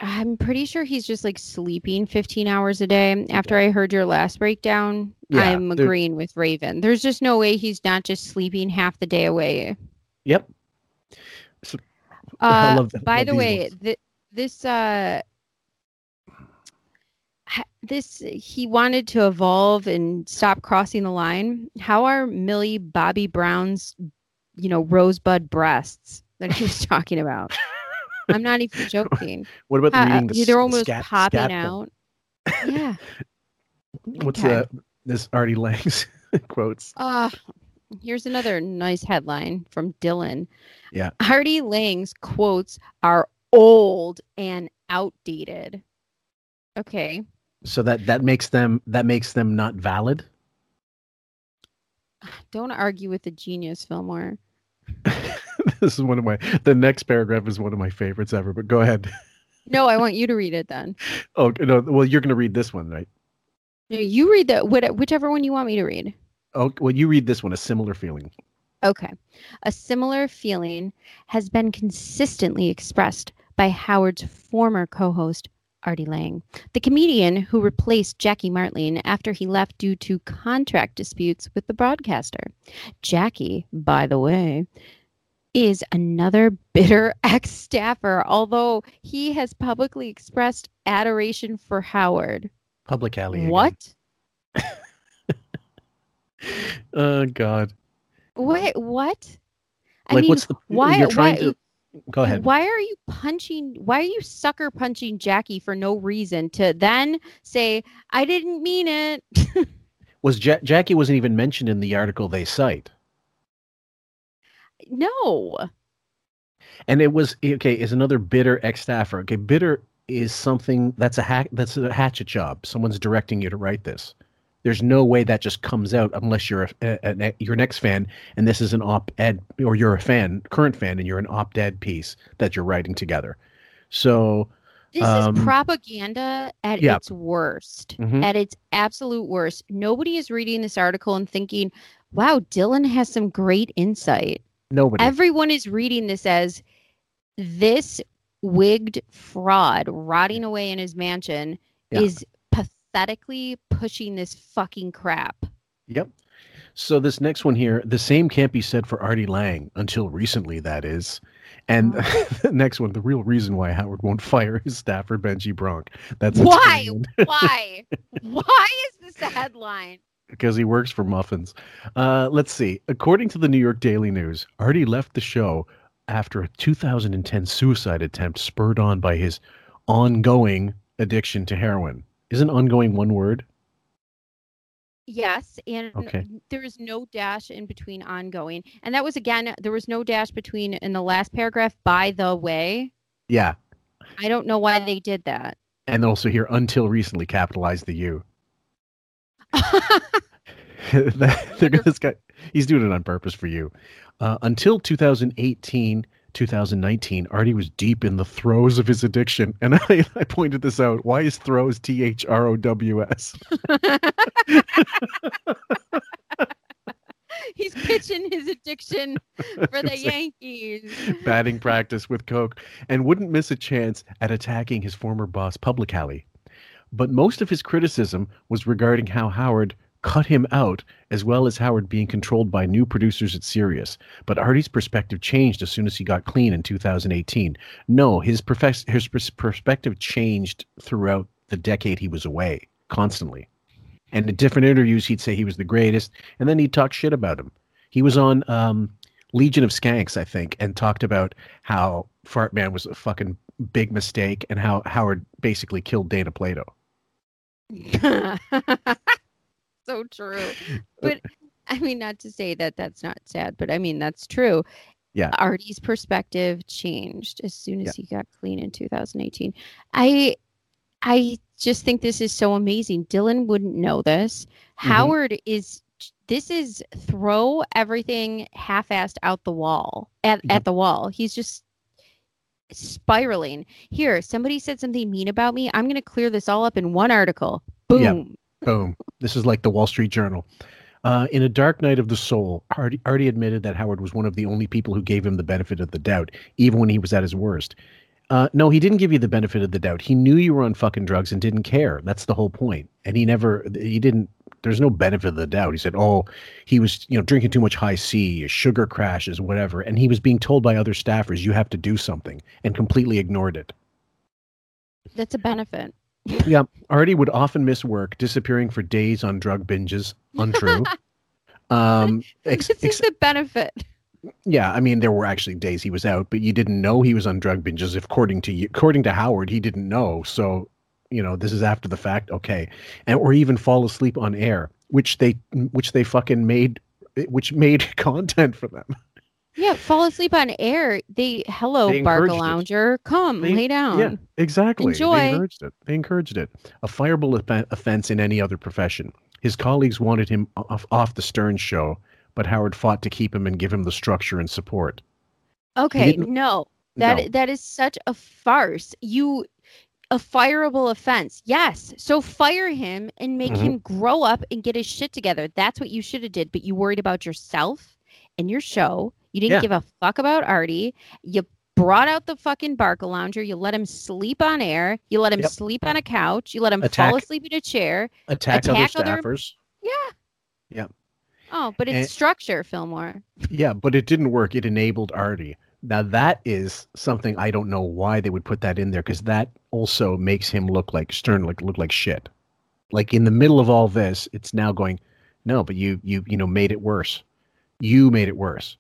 C: I'm pretty sure he's just like sleeping 15 hours a day. After I heard your last breakdown,
B: Yeah,
C: I'm agreeing with Raven. There's just no way he's not just sleeping half the day away.
B: Yep. I
C: Uh, by the way, th- this uh, this he wanted to evolve and stop crossing the line. How are Millie Bobby Brown's, you know, rosebud breasts that he was talking about? I'm not even joking.
B: What about the
C: Uh,
B: reading the
C: they're almost
B: scat-
C: popping
B: scat thing?
C: out. Yeah.
B: What's
C: Okay.
B: uh, this Artie Lange's quotes?
C: Uh, Here's another nice headline from Dylan.
B: Yeah.
C: Artie Lange's quotes are old and outdated. Okay.
B: So that that makes them that makes them not valid.
C: Don't argue with the genius, Fillmore.
B: this is one of my the next paragraph is one of my favorites ever. But go ahead.
C: No, I want you to read it then.
B: Oh no, well you're going to read this one, right?
C: No, You read the what- whichever one you want me to read.
B: Oh well, you read this one. A similar feeling.
C: Okay. A similar feeling has been consistently expressed by Howard's former co host, Artie Lange, the comedian who replaced Jackie Martling after he left due to contract disputes with the broadcaster. Jackie, by the way, is another bitter ex staffer, although he has publicly expressed adoration for Howard.
B: Public alley. again.
C: What?
B: Oh God.
C: Wait, what? I
B: like
C: mean,
B: what's the
C: why?
B: You're trying
C: why
B: to. Go ahead.
C: Why are you punching? Why are you sucker punching Jackie for no reason to then say, I didn't mean it?
B: Was ja- Jackie wasn't even mentioned in the article they cite,
C: no.
B: and it was okay. Is another bitter ex staffer. Okay, bitter is something that's a hack. That's a hatchet job. Someone's directing you to write this. There's no way that just comes out unless you're a, a, a you're an ex fan and this is an op ed or you're a fan, current fan, and you're an op ed piece that you're writing together. So
C: This
B: Um,
C: is propaganda at
B: yeah.
C: its worst,
B: Mhm.
C: at its absolute worst. Nobody is reading this article and thinking, wow, Dylan has some great insight.
B: nobody.
C: Everyone is reading this as this wigged fraud rotting away in his mansion
B: Yeah.
C: is pathetically pushing this fucking crap.
B: Yep. So this next one here, the same can't be said for Artie Lange until recently, that is. And the next one, the real reason why Howard won't fire his staffer Benji Bronk. That's
C: Why? Why? Why is this a headline?
B: because he works for muffins. Uh, let's see. According to the New York Daily News, Artie left the show after a 2010 suicide attempt spurred on by his ongoing addiction to heroin. Isn't ongoing one word?
C: Yes, and
B: Okay.
C: there is no dash in between ongoing. And that was again, there was no dash between in the last paragraph, by the way.
B: Yeah.
C: I don't know why they did that.
B: And also here, until recently, capitalize the U. That- they're gonna- this guy, he's doing it on purpose for you. Uh, until 2018, 2019, Artie was deep in the throes of his addiction. And I, I pointed this out. Why is throws T H R O W S?
C: He's pitching his addiction for the Yankees.
B: batting practice with Coke and wouldn't miss a chance at attacking his former boss publicly. But most of his criticism was regarding how Howard cut him out, as well as Howard being controlled by new producers at Sirius. But Artie's perspective changed as soon as he got clean in 2018. No, his, profes- his pers- perspective changed throughout the decade he was away, constantly. And in different interviews, he'd say he was the greatest, and then he'd talk shit about him. He was on um, Legion of Skanks, I think, and talked about how Fartman was a fucking big mistake and how Howard basically killed Dana Plato.
C: so true. But I mean, not to say that that's not sad, but I mean, that's true.
B: Yeah.
C: Artie's perspective changed as soon as
B: Yeah.
C: he got clean in 2018. I, I just think this is so amazing. Dylan wouldn't know this.
B: Mm-hmm.
C: Howard is. This is throw everything half-assed out the wall at, at the wall. He's just spiraling. Here, somebody said something mean about me. I'm going to clear this all up in one article. Boom.
B: Boom. This is like the Wall Street Journal. Uh, in A Dark Night of the Soul, Artie, Artie admitted that Howard was one of the only people who gave him the benefit of the doubt, even when he was at his worst. Uh, no, he didn't give you the benefit of the doubt. He knew you were on fucking drugs and didn't care. That's the whole point. And he never, he didn't, there's no benefit of the doubt. He said, oh, he was, you know, drinking too much high C, sugar crashes, whatever. And he was being told by other staffers, you have to do something, and completely ignored it.
C: That's a benefit.
B: Yeah, Artie would often miss work, disappearing for days on drug binges. Untrue. um, ex-
C: this
B: ex-
C: is the benefit.
B: yeah, I mean, there were actually days he was out, but you didn't know he was on drug binges. If according to you, according to Howard, he didn't know. So, you know, this is after the fact. Okay, and or even fall asleep on air, which they which they fucking made which made content for them.
C: Yeah, fall asleep on air. They hello,
B: They
C: Barca
B: encouraged it.
C: Lounger, come
B: They-
C: lay down.
B: Yeah, exactly.
C: Enjoy.
B: They encouraged it. They encouraged it. A fireable offense in any other profession. His colleagues wanted him off, off the Stern show, but Howard fought to keep him and give him the structure and support.
C: Okay, no, that
B: No.
C: that is such a farce. You a fireable offense. Yes. So fire him and make
B: Mhm.
C: him grow up and get his shit together. That's what you should have did, but you worried about yourself and your show. You didn't
B: Yeah.
C: give a fuck about Artie. You brought out the fucking Barca Lounger. You let him sleep on air. You let him
B: Yep.
C: sleep on a couch. You let him
B: Attack-
C: fall asleep in a chair.
B: Attack,
C: Attack
B: other
C: other-
B: staffers.
C: Yeah.
B: Yeah.
C: Oh, but it's
B: And-
C: structure, Fillmore.
B: Yeah, but it didn't work. It enabled Artie. Now that is something I don't know why they would put that in there because that also makes him look like Stern, like look like shit. Like in the middle of all this, it's now going, no, but you you you know made it worse. You made it worse.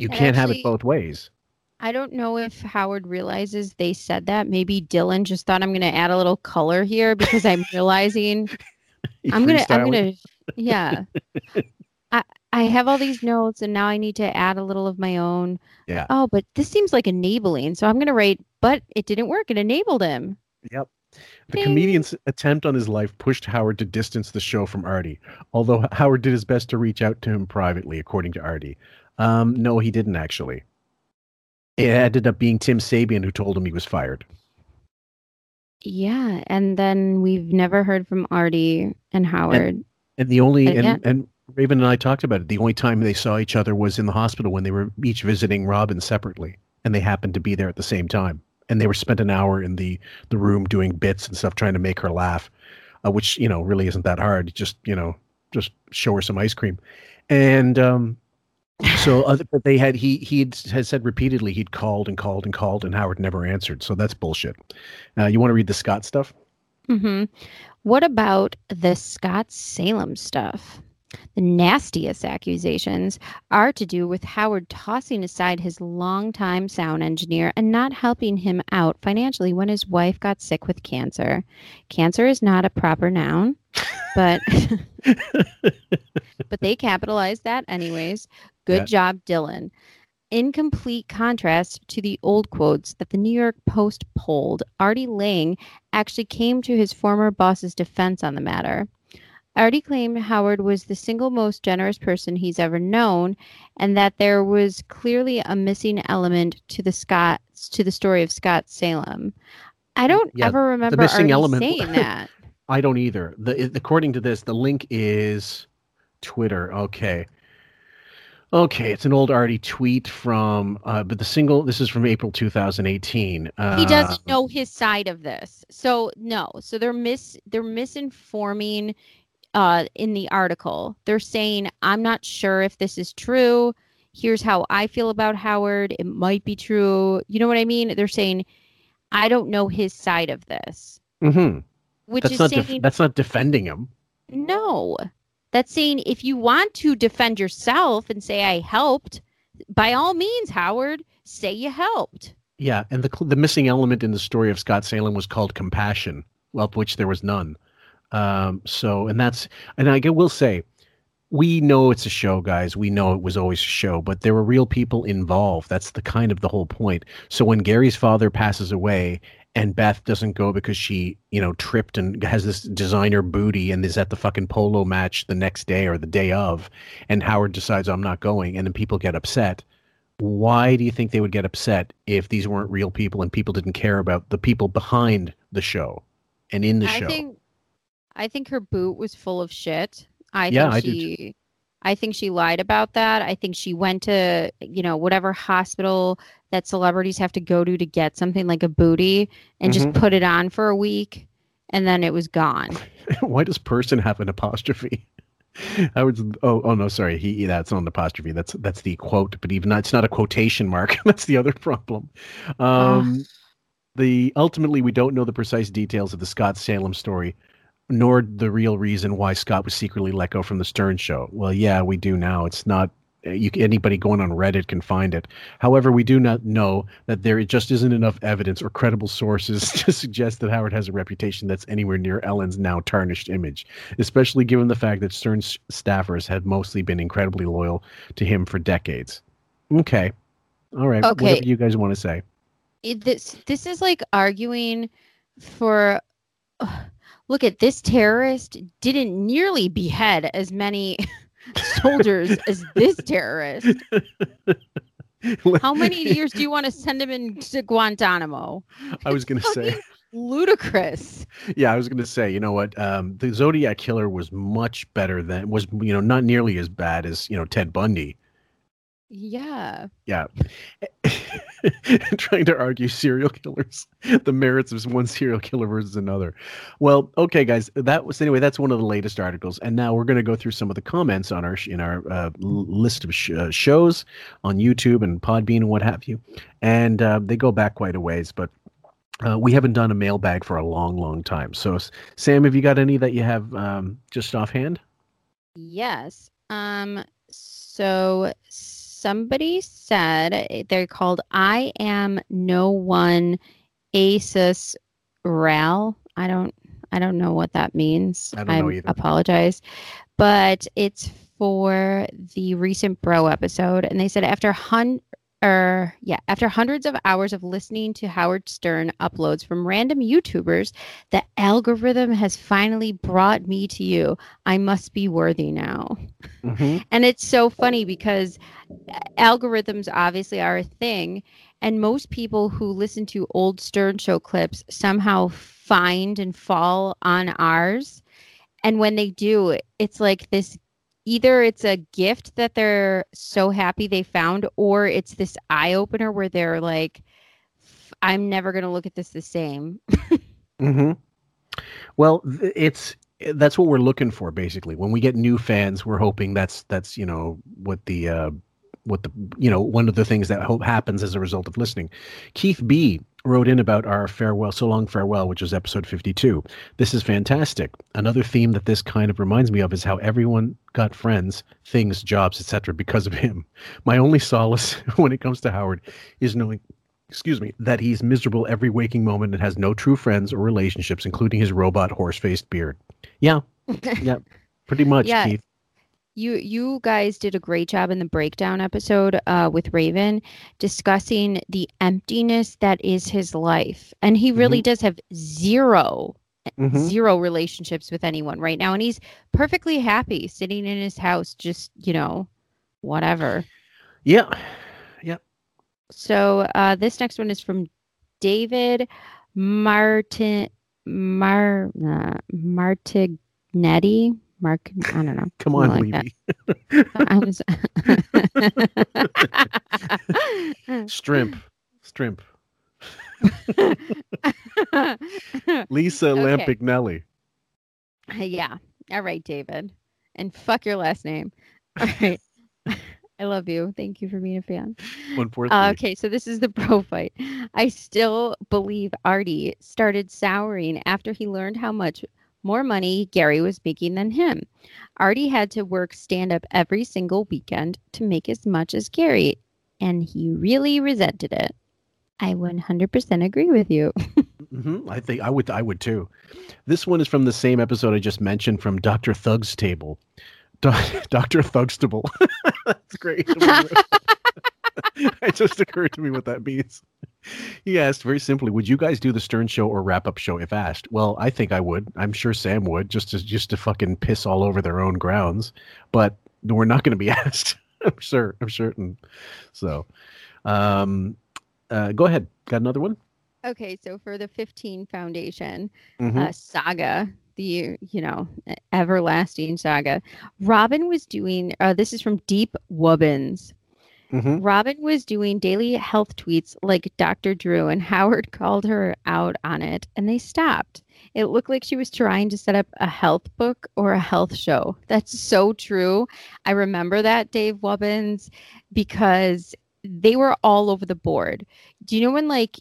B: You can't have it both ways.
C: I don't know if Howard realizes they said that. Maybe Dylan just thought I'm going to add a little color here because I'm realizing I'm going to I'm going to yeah. I I have all these notes and now I need to add a little of my own.
B: Yeah.
C: Oh, but this seems like enabling. So I'm going to write but it didn't work. It enabled him.
B: Yep. The
C: Ding.
B: comedian's attempt on his life pushed Howard to distance the show from Artie, although Howard did his best to reach out to him privately, according to Artie. Um, no, he didn't actually. It ended up being Tim Sabean who told him he was fired.
C: Yeah, and then we've never heard from Artie and Howard.
B: And the only
C: And-
B: and, and Raven and I talked about it. The only time they saw each other was in the hospital when they were each visiting Robin separately, and they happened to be there at the same time. And they were spent an hour in the the room doing bits and stuff, trying to make her laugh, uh, which you know really isn't that hard. Just you know, just show her some ice cream, and um, so other, but they had he he had said repeatedly he'd called and called and called, and Howard never answered. So that's bullshit. Uh, you want to read the Scott stuff?
C: hmm What about the Scott Salem stuff? The nastiest accusations are to do with Howard tossing aside his longtime sound engineer and not helping him out financially when his wife got sick with cancer. Cancer is not a proper noun, but but they capitalized that anyways. Good
B: Yeah.
C: job, Dylan. In complete contrast to the old quotes that the New York Post pulled, Artie Lange actually came to his former boss's defense on the matter. Artie claimed Howard was the single most generous person he's ever known, and that there was clearly a missing element to the Scott to the story of Scott Salem. I don't
B: Yeah,
C: ever remember Artie
B: element-
C: saying that.
B: I don't either. The according to this, the link is Twitter. Okay. Okay, it's an old Artie tweet from, uh, but the single. This is from April 2018. Uh,
C: he doesn't know his side of this so no so they're mis they're misinforming uh in the article they're saying i'm not sure if this is true here's how i feel about howard it might be true you know what i mean they're saying i don't know his side of this
B: Mhm.
C: Which
B: That's
C: is
B: not.
C: saying
B: Def- that's not defending him.
C: no that's saying if you want to defend yourself and say i helped by all means howard say you helped
B: Yeah, and the the missing element in the story of Scott Salem was called compassion, of which there was none. Um, so, and that's, and I will say, we know it's a show, guys. We know it was always a show, but there were real people involved. That's the kind of the whole point. So when Gary's father passes away and Beth doesn't go because she, you know, tripped and has this designer booty and is at the fucking polo match the next day or the day of, and Howard decides I'm not going, and then people get upset why do you think they would get upset if these weren't real people and people didn't care about the people behind the show and in the
C: I
B: show?
C: think I think her boot was full of shit. I
B: Yeah,
C: think
B: I
C: she I think she lied about that. I think she went to, you know, whatever hospital that celebrities have to go to to get something like a booty and
B: Mm-hmm.
C: just put it on for a week and then it was gone.
B: why does person have an apostrophe? Howard's oh oh no sorry he that's not an apostrophe that's that's the quote but even that's not a quotation mark that's the other problem. Um, the ultimately we don't know the precise details of the Scott Salem story, nor the real reason why Scott was secretly let go from the Stern Show. Well, yeah, we do now. It's not Uh, you anybody going on Reddit can find it. However, we do not know that there just isn't enough evidence or credible sources to suggest that Howard has a reputation that's anywhere near Ellen's now tarnished image, especially given the fact that Stern's staffers had mostly been incredibly loyal to him for decades. Okay, all right.
C: Okay.
B: Whatever you guys want to say.
C: it, this this is like arguing for look at this terrorist didn't nearly behead as many soldiers as this terrorist how many years do you want to send him into guantanamo
B: I was going to say.
C: Ludicrous
B: Yeah, I was going to say, you know what? Um, the Zodiac Killer was much better than was, you know, not nearly as bad as you know Ted Bundy.
C: Yeah
B: Yeah, trying to argue serial killers, the merits of one serial killer versus another. Well, okay, guys, that was anyway. That's one of the latest articles, and now we're going to go through some of the comments on our in our uh, list of sh- uh, shows on YouTube and Podbean and what have you, and uh, they go back quite a ways, but. Uh, we haven't done a mailbag for a long, long time. So, Sam, have you got any that you have um, just offhand?
C: Yes. Um so somebody said eh, they're called I am no one Asus Ral. I don't I don't know what that means.
B: I don't know either.
C: apologize. But it's for the recent bro episode and they said after hun or yeah, after hundreds of hours of listening to Howard Stern uploads from random YouTubers, the algorithm has finally brought me to you. I must be worthy now.
B: Mm-hmm.
C: And it's so funny because algorithms obviously are a thing. And most people who listen to old Stern Show clips somehow find and fall on ours. And when they do, it's like this either it's a gift that they're so happy they found, or it's this eye opener where they're like, I'm never going to look at this the same.
B: hmm Well, it's that's what we're looking for basically. When we get new fans, we're hoping that's that's you know what the uh, what the you know one of the things that hope happens as a result of listening. Keith B wrote in about our farewell, so long farewell, which was episode fifty-two. This is fantastic. Another theme that this kind of reminds me of is how everyone got friends, things, jobs, etc. because of him. My only solace when it comes to Howard is knowing excuse me, that he's miserable every waking moment and has no true friends or relationships, including his robot horse-faced beard. Yeah, yeah, pretty much,
C: Yeah.
B: Keith.
C: You you guys did a great job in the breakdown episode uh, with Raven discussing the emptiness that is his life, and he really does have 0
B: Mhm.
C: zero relationships with anyone right now, and he's perfectly happy sitting in his house, just you know, whatever.
B: Yeah, yeah,
C: So uh, this next one is from David Martin Mar uh, Martignetti. Mark, I don't know.
B: come on,
C: like
B: Levy.
C: I was.
B: Strimp, Strimp. Lisa
C: Okay.
B: Lampanelli.
C: yeah. All right, David. And fuck your last name. All right. I love you. Thank you for being a fan.
B: One four
C: Uh, okay, so this is the pro fight. I still believe Artie started souring after he learned how much more money Gary was making than him. Artie had to work stand up every single weekend to make as much as Gary, and he really resented it. I 100% agree with you.
B: hmm I think I would. I would too. This one is from the same episode I just mentioned from Doctor Thug's table. Doctor Thugstable. That's great. it just occurred to me what that means. He asked very simply, "Would you guys do the Stern Show or wrap up show if asked?" Well, I think I would. I'm sure Sam would, just to just to fucking piss all over their own grounds. But we're not going to be asked. I'm sure. I'm certain. So, um, uh, go ahead. Got another one?
C: okay, so for the 15 Foundation,
B: Mhm.
C: uh, saga, the you know everlasting saga. Robin was doing. Uh, this is from Deep Wubbins.
B: Mhm.
C: Robin was doing daily health tweets like Dr. Drew, and Howard called her out on it, and they stopped. It looked like she was trying to set up a health book or a health show. That's so true. I remember that, Dave Wubbins, because they were all over the board. Do you know when, like,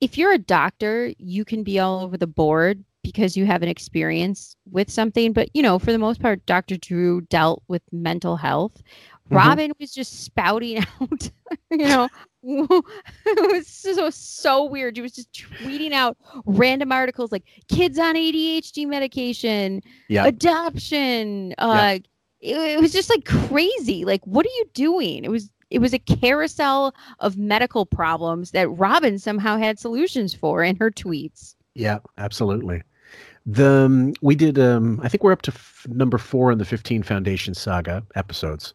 C: if you're a doctor, you can be all over the board because you have an experience with something. But, you know, for the most part, Dr. Drew dealt with mental health
B: Mm-hmm.
C: Robin was just spouting out, you know, it was so so weird. She was just tweeting out random articles like kids on ADHD medication,
B: Yeah.
C: adoption. Uh, it, it was just like crazy. Like, what are you doing? It was it was a carousel of medical problems that Robin somehow had solutions for in her tweets.
B: Yeah, absolutely. The um, we did. Um, I think we're up to f- number four in the fifteen Foundation Saga episodes,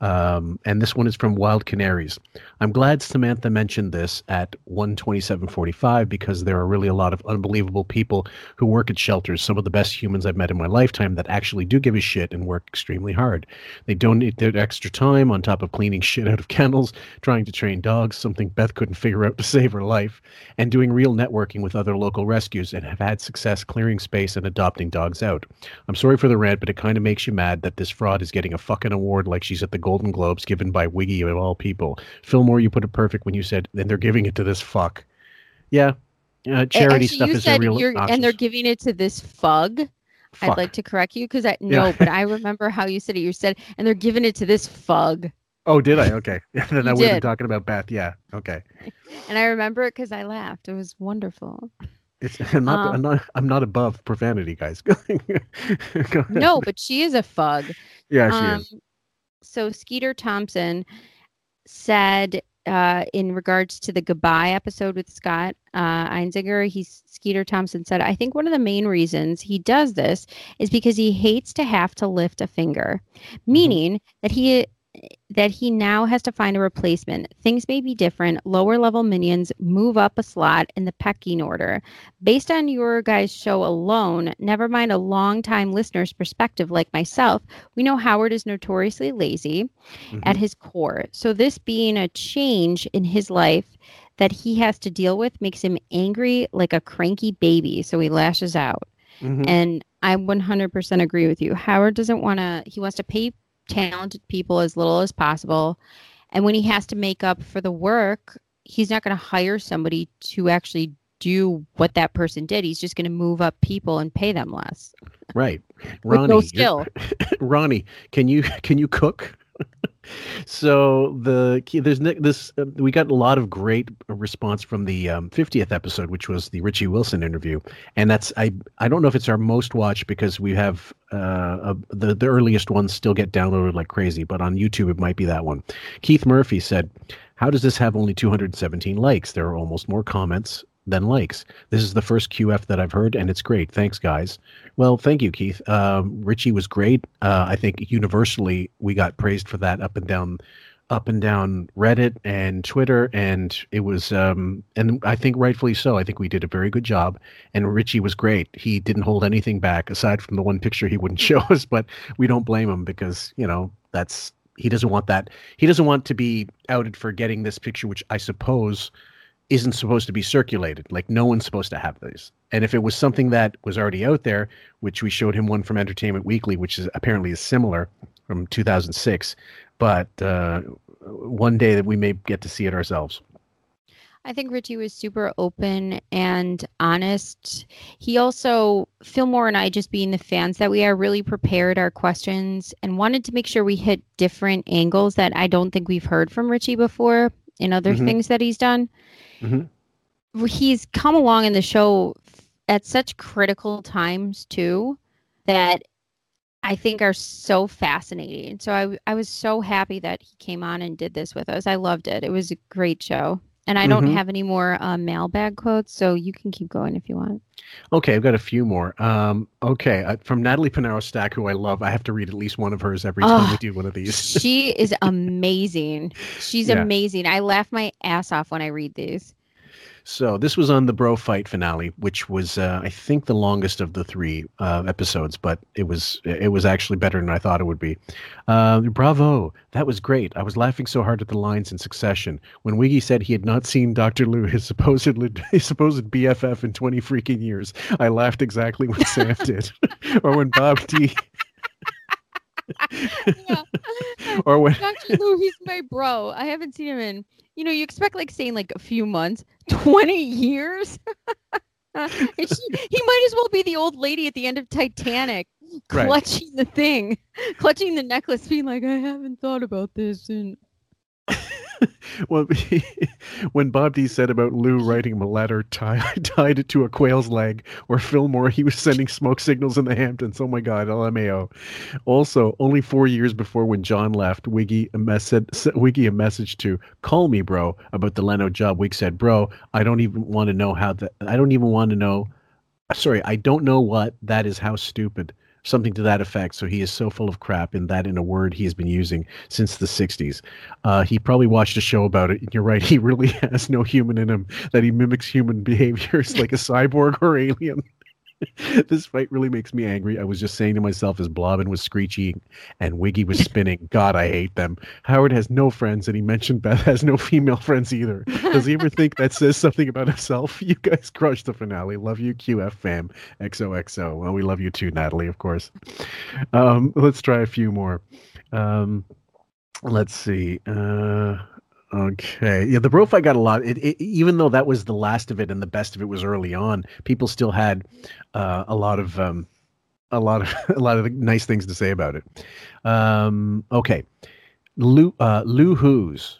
B: um, and this one is from Wild Canaries. I'm glad Samantha mentioned this at 127.45 because there are really a lot of unbelievable people who work at shelters. Some of the best humans I've met in my lifetime that actually do give a shit and work extremely hard. They donate their extra time on top of cleaning shit out of kennels, trying to train dogs, something Beth couldn't figure out to save her life, and doing real networking with other local rescues and have had success clearing space and adopting dogs out. I'm sorry for the rant, but it kind of makes you mad that this fraud is getting a fucking award like she's at the Golden Globes given by Wiggy of all people. Fillmore, you put it perfect when you said, and they're giving it to this fuck. Yeah. Uh, charity stuff is a real
C: and they're giving it to this fug.
B: Fuck.
C: I'd like to correct you because I no, but I remember how you said it. You said, and they're giving it to this fug,
B: Oh, did I? Okay. then I would have been talking about Beth. Yeah. Okay.
C: and I remember it because I laughed. It was wonderful.
B: It's, I'm not. I'm
C: Um,
B: not. I'm not above profanity, guys.
C: No, but she is a fug.
B: Yeah, she
C: Um,
B: is.
C: So Skeeter Thompson said uh, in regards to the goodbye episode with Scott uh, Einziger, he's Skeeter Thompson said, I think one of the main reasons he does this is because he hates to have to lift a finger, meaning that he that he now has to find a replacement. Things may be different. Lower level minions move up a slot in the pecking order. Based on your guys' show alone, never mind a long-time listener's perspective like myself, we know Howard is notoriously lazy at
B: Mhm.
C: his core. So this being a change in his life that he has to deal with makes him angry like a cranky baby. So he lashes out.
B: Mhm.
C: And I 100% agree with you. Howard doesn't want to, he wants to pay talented people as little as possible. And when he has to make up for the work, he's not going to hire somebody to actually do what that person did. He's just going to move up people and pay them less.
B: Right,
C: With
B: Ronnie.
C: no skill.
B: Ronnie, can you can you cook? So the key- there's this uh, we got a lot of great response from the um, 50th episode, which was the Richie Wilson interview, and that's I I don't know if it's our most watched because we have uh, uh the the earliest ones still get downloaded like crazy, but on YouTube it might be that one. Keith Murphy said, "How does this have only 217 likes? There are almost more comments." Than likes. This is the first QF that I've heard, and it's great. Thanks, guys. Well, thank you, Keith. Um, Richie was great. Uh, I think universally we got praised for that up and down, up and down Reddit and Twitter, and it was, um, and I think rightfully so. I think we did a very good job, and Richie was great. He didn't hold anything back aside from the one picture he wouldn't show us, but we don't blame him because you know that's he doesn't want that. He doesn't want to be outed for getting this picture, which I suppose isn't supposed to be circulated. Like no one's supposed to have these. And if it was something that was already out there, which we showed him one from Entertainment Weekly, which is apparently is similar from 2006, but uh, one day that we may get to see it ourselves.
C: I think Richie was super open and honest. He also, Fillmore and I, just being the fans that we are, really prepared our questions and wanted to make sure we hit different angles that I don't think we've heard from Richie before in other
B: Mhm.
C: things that he's done.
B: Mhm.
C: He's come along in the show at such critical times too that I think are so fascinating. So I, I was so happy that he came on and did this with us. I loved it. It was a great show. And I don't
B: Mhm.
C: have any more uh, mailbag quotes, so you can keep going if you want.
B: Okay, I've got a few more. Um, okay, uh, from Natalie Panaro Stack, who I love. I have to read at least one of hers every time
C: Oh,
B: we do one of these.
C: she is amazing. She's
B: Yeah.
C: amazing. I laugh my ass off when I read these.
B: So this was on the Bro Fight finale, which was uh, I think the longest of the three uh, episodes, but it was it was actually better than I thought it would be. Uh, bravo, that was great. I was laughing so hard at the lines in succession when Wiggy said he had not seen Doctor Lou, his supposed his supposed BFF in twenty freaking years. I laughed exactly what Sam did, or when Bob D.
C: Yeah.
B: or when
C: Dr. Lou, he's my bro. I haven't seen him in, you know, you expect like saying like a few months, 20 years. She, he might as well be the old lady at the end of Titanic.
B: Right.
C: clutching the thing, clutching the necklace, being like, I haven't thought about this. And
B: Well, when Bob D said about Lou writing him a letter tie, tied it to a quail's leg, or Fillmore, he was sending smoke signals in the Hamptons. Oh my God, LMAO. Also, only four years before when John left, Wiggy a mess said, sent Wiggy a message to call me, bro, about the Leno job. Wig said, bro, I don't even want to know how that. I don't even want to know. Sorry, I don't know what that is. How stupid. Something to that effect. So he is so full of crap in that, in a word he has been using since the 60s. Uh, he probably watched a show about it. and You're right. He really has no human in him, that he mimics human behaviors like a cyborg or alien. this fight really makes me angry. I was just saying to myself as Blobbin was screeching and Wiggy was spinning, God, I hate them. Howard has no friends, and he mentioned Beth has no female friends either. Does he ever think that says something about himself? You guys crushed the finale. Love you, QF fam. XOXO. Well, we love you too, Natalie, of course. Um, let's try a few more. Um, let's see. Uh, okay. Yeah, the bro fight got a lot. It, it, even though that was the last of it and the best of it was early on, people still had uh, a lot of um, a lot of a lot of nice things to say about it. Um, okay, Lou uh, Lou Who's.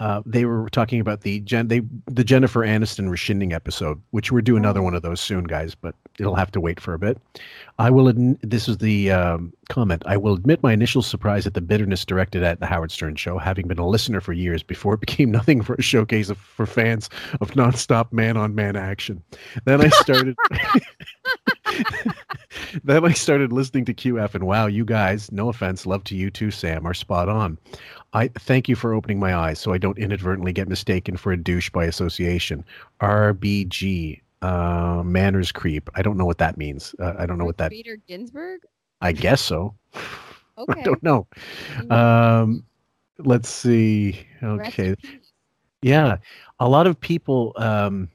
B: Uh, they were talking about the Jen, they the Jennifer Aniston rescinding episode, which we're doing another one of those soon, guys. But it'll have to wait for a bit. I will. Adn- this is the um, comment. I will admit my initial surprise at the bitterness directed at the Howard Stern show, having been a listener for years before it became nothing for a showcase of, for fans of nonstop man-on-man action. Then I started. then I started listening to QF, and wow, you guys, no offense, love to you too, Sam, are spot on. I thank you for opening my eyes so I don't inadvertently get mistaken for a douche by association. RBG, uh, manners creep. I don't know what that means. Uh, I don't know what that.
C: Peter Ginsburg.
B: I guess so.
C: Okay.
B: I don't know. Um, let's see. Okay. Yeah, a lot of people. Um,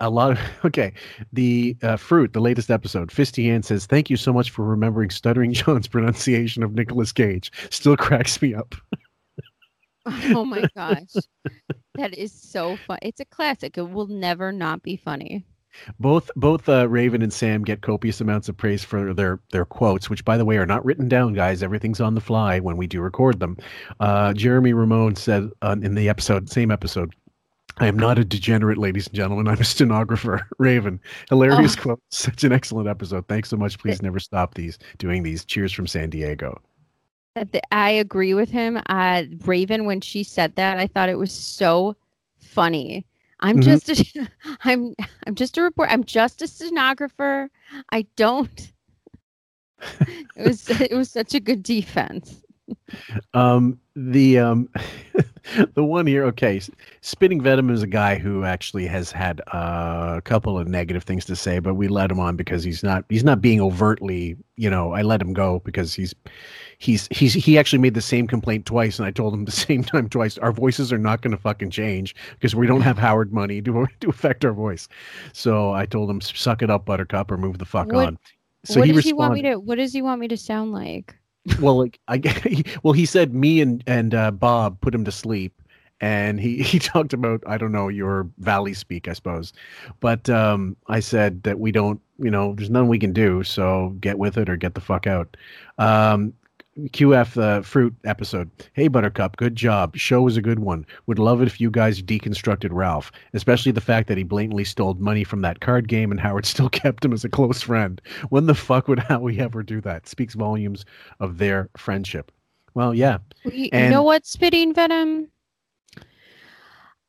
B: a- lot of okay. The uh, fruit, the latest episode. Fisty Ann says, "Thank you so much for remembering Stuttering John's pronunciation of Nicolas Cage. Still cracks me up."
C: Oh my gosh, that is so fun. It's a classic. It will never not be funny.
B: Both both uh, Raven and Sam get copious amounts of praise for their their quotes, which by the way are not written down, guys. Everything's on the fly when we do record them. Uh, Jeremy Ramone said uh, in the episode, same episode. I am not a degenerate, ladies and gentlemen. I'm a stenographer. Raven, hilarious
C: Oh.
B: quote. Such an excellent episode. Thanks so much. Please never stop these doing these. Cheers from San Diego.
C: I agree with him. Uh, Raven, when she said that, I thought it was so funny. I'm
B: Mhm.
C: just a, I'm I'm just a report. I'm just a stenographer. I don't. It was it was such a good defense.
B: Um, the um, the one here. Okay, S- spitting venom is a guy who actually has had uh, a couple of negative things to say, but we let him on because he's not he's not being overtly. You know, I let him go because he's he's he's he actually made the same complaint twice, and I told him the same time twice. Our voices are not going to fucking change because we don't have Howard money to to affect our voice. So I told him, suck it up, Buttercup, or move the fuck
C: What-
B: on. So
C: what
B: he
C: does he want me to? What does he want me to sound like?
B: Well like i well he said me and and uh, bob put him to sleep and he he talked about i don't know your valley speak i suppose. But um i said that we don't you know there's nothing we can do so get with it or get the fuck out. Um qf uh, fruit episode hey buttercup good job show was a good one would love it if you guys deconstructed ralph especially the fact that he blatantly stole money from that card game and howard still kept him as a close friend when the fuck would howie ever do that speaks volumes of their friendship. Well, yeah.
C: You, you know what, spitting venom?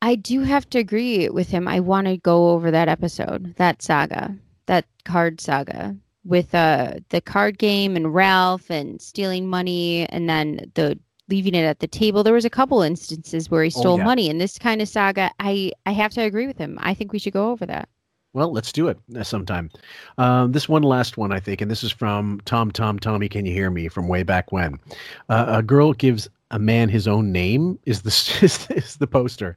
C: I do have to agree with him. I want to go over that episode, that saga, that card saga with uh the card game and Ralph and stealing money and then the leaving it at the table. There was a couple instances where he
B: Oh,
C: stole
B: yeah.
C: money in this kind of saga. I I have to agree with him. I think we should go over that.
B: Well, let's do it uh, sometime. Um, this one last one, I think, and this is from Tom Tom Tommy. Can you hear me from way back when? Uh, a girl gives a man his own name is the is, is the poster.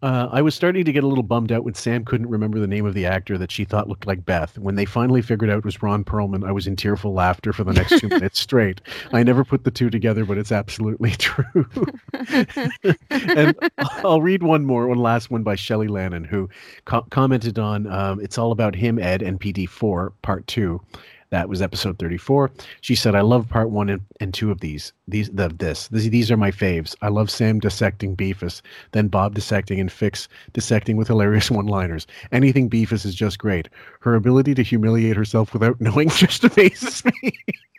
B: Uh, I was starting to get a little bummed out when Sam couldn't remember the name of the actor that she thought looked like Beth. When they finally figured out it was Ron Perlman, I was in tearful laughter for the next two minutes straight. I never put the two together, but it's absolutely true. and I'll read one more, one last one by Shelley Lannon, who co- commented on um, it's all about him, Ed, and PD4 Part Two. That was episode 34. She said, "I love part one and, and two of these. These the this. These these are my faves. I love Sam dissecting Beefus, then Bob dissecting and Fix dissecting with hilarious one-liners. Anything Beefus is just great. Her ability to humiliate herself without knowing just amazes me."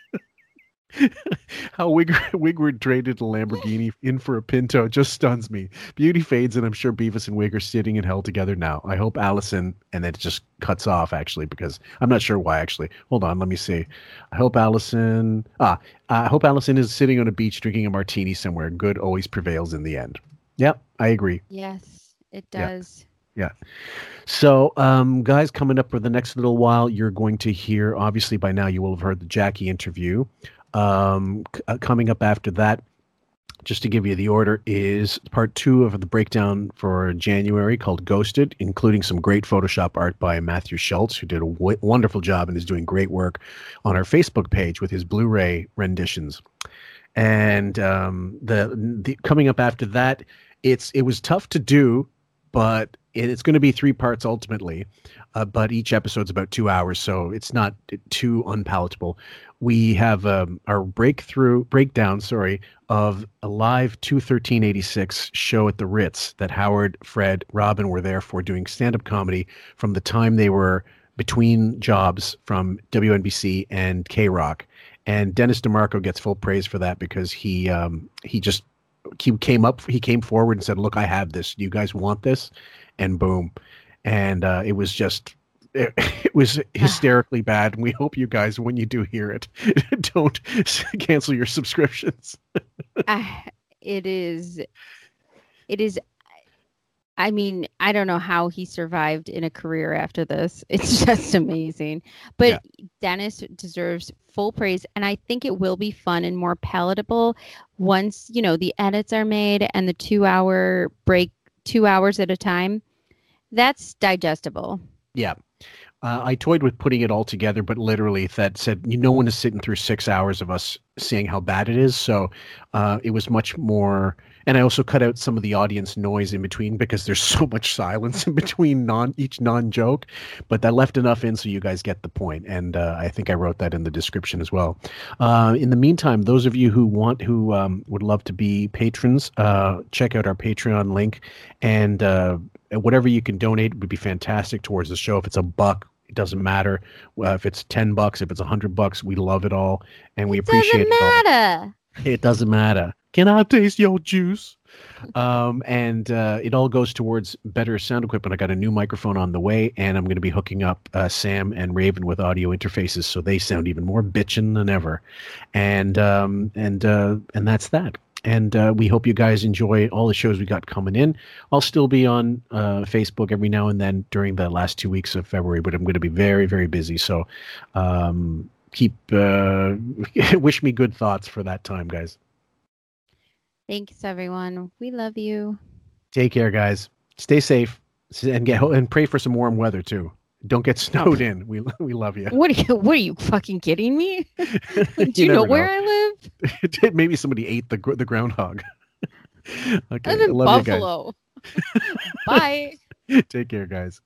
B: How Wigward, Wigward traded a Lamborghini in for a Pinto just stuns me. Beauty fades, and I'm sure Beavis and Wig are sitting in hell together now. I hope Allison, and it just cuts off actually because I'm not sure why actually. Hold on, let me see. I hope Allison. Ah, I hope Allison is sitting on a beach drinking a martini somewhere. Good always prevails in the end. Yep, I agree.
C: Yes, it
B: Yeah.
C: does.
B: Yeah. So, um, guys, coming up for the next little while, you're going to hear, obviously, by now, you will have heard the Jackie interview. Um, c- uh, coming up after that, just to give you the order, is part two of the breakdown for January called Ghosted, including some great Photoshop art by Matthew Schultz, who did a w- wonderful job and is doing great work on our Facebook page with his Blu ray renditions. And um, the, the coming up after that, it's it was tough to do but it- it's going to be three parts ultimately. Uh, but each episode's about two hours, so it's not too unpalatable. We have um, our breakthrough breakdown, sorry, of a live two thirteen eighty six show at the Ritz that Howard, Fred, Robin were there for doing stand up comedy from the time they were between jobs from WNBC and K Rock. And Dennis DeMarco gets full praise for that because he um, he just he came up he came forward and said look i have this. Do you guys want this? And boom. And uh, it was just it, it was hysterically bad and we hope you guys when you do hear it don't cancel your subscriptions
C: I, it is. It is. I mean, I don't know how he survived in a career after this. It's just amazing. But
B: Yeah.
C: Dennis deserves full praise, and I think it will be fun and more palatable once you know the edits are made and the two-hour break, two hours at a time. That's digestible.
B: yeah uh, i toyed with putting it all together but literally that said you no one is sitting through six hours of us seeing how bad it is so uh, it was much more and i also cut out some of the audience noise in between because there's so much silence in between non each non joke but that left enough in so you guys get the point. and uh, i think i wrote that in the description as well uh, in the meantime those of you who want who um, would love to be patrons uh, check out our patreon link and uh, whatever you can donate would be fantastic towards the show if it's a buck it doesn't matter uh, if it's 10 bucks if it's a 100 bucks we love it all and we
C: it
B: appreciate
C: doesn't
B: it all.
C: matter.
B: It doesn't matter. Can I taste your juice? Um, and uh, it all goes towards better sound equipment. I got a new microphone on the way, and I'm going to be hooking up uh, Sam and Raven with audio interfaces, so they sound even more bitchin' than ever. And um, and uh, and that's that. And uh, we hope you guys enjoy all the shows we got coming in. I'll still be on uh, Facebook every now and then during the last two weeks of February, but I'm going to be very, very busy. So um, keep uh, wish me good thoughts for that time, guys.
C: Thanks, everyone. We love you.
B: Take care, guys. Stay safe and get and pray for some warm weather too. Don't get snowed in. We we love you.
C: What are you? What are you fucking kidding me? Do you,
B: never
C: know where I live?
B: Maybe somebody ate the the groundhog. okay,
C: I live in
B: love you
C: Buffalo. Bye.
B: Take care, guys.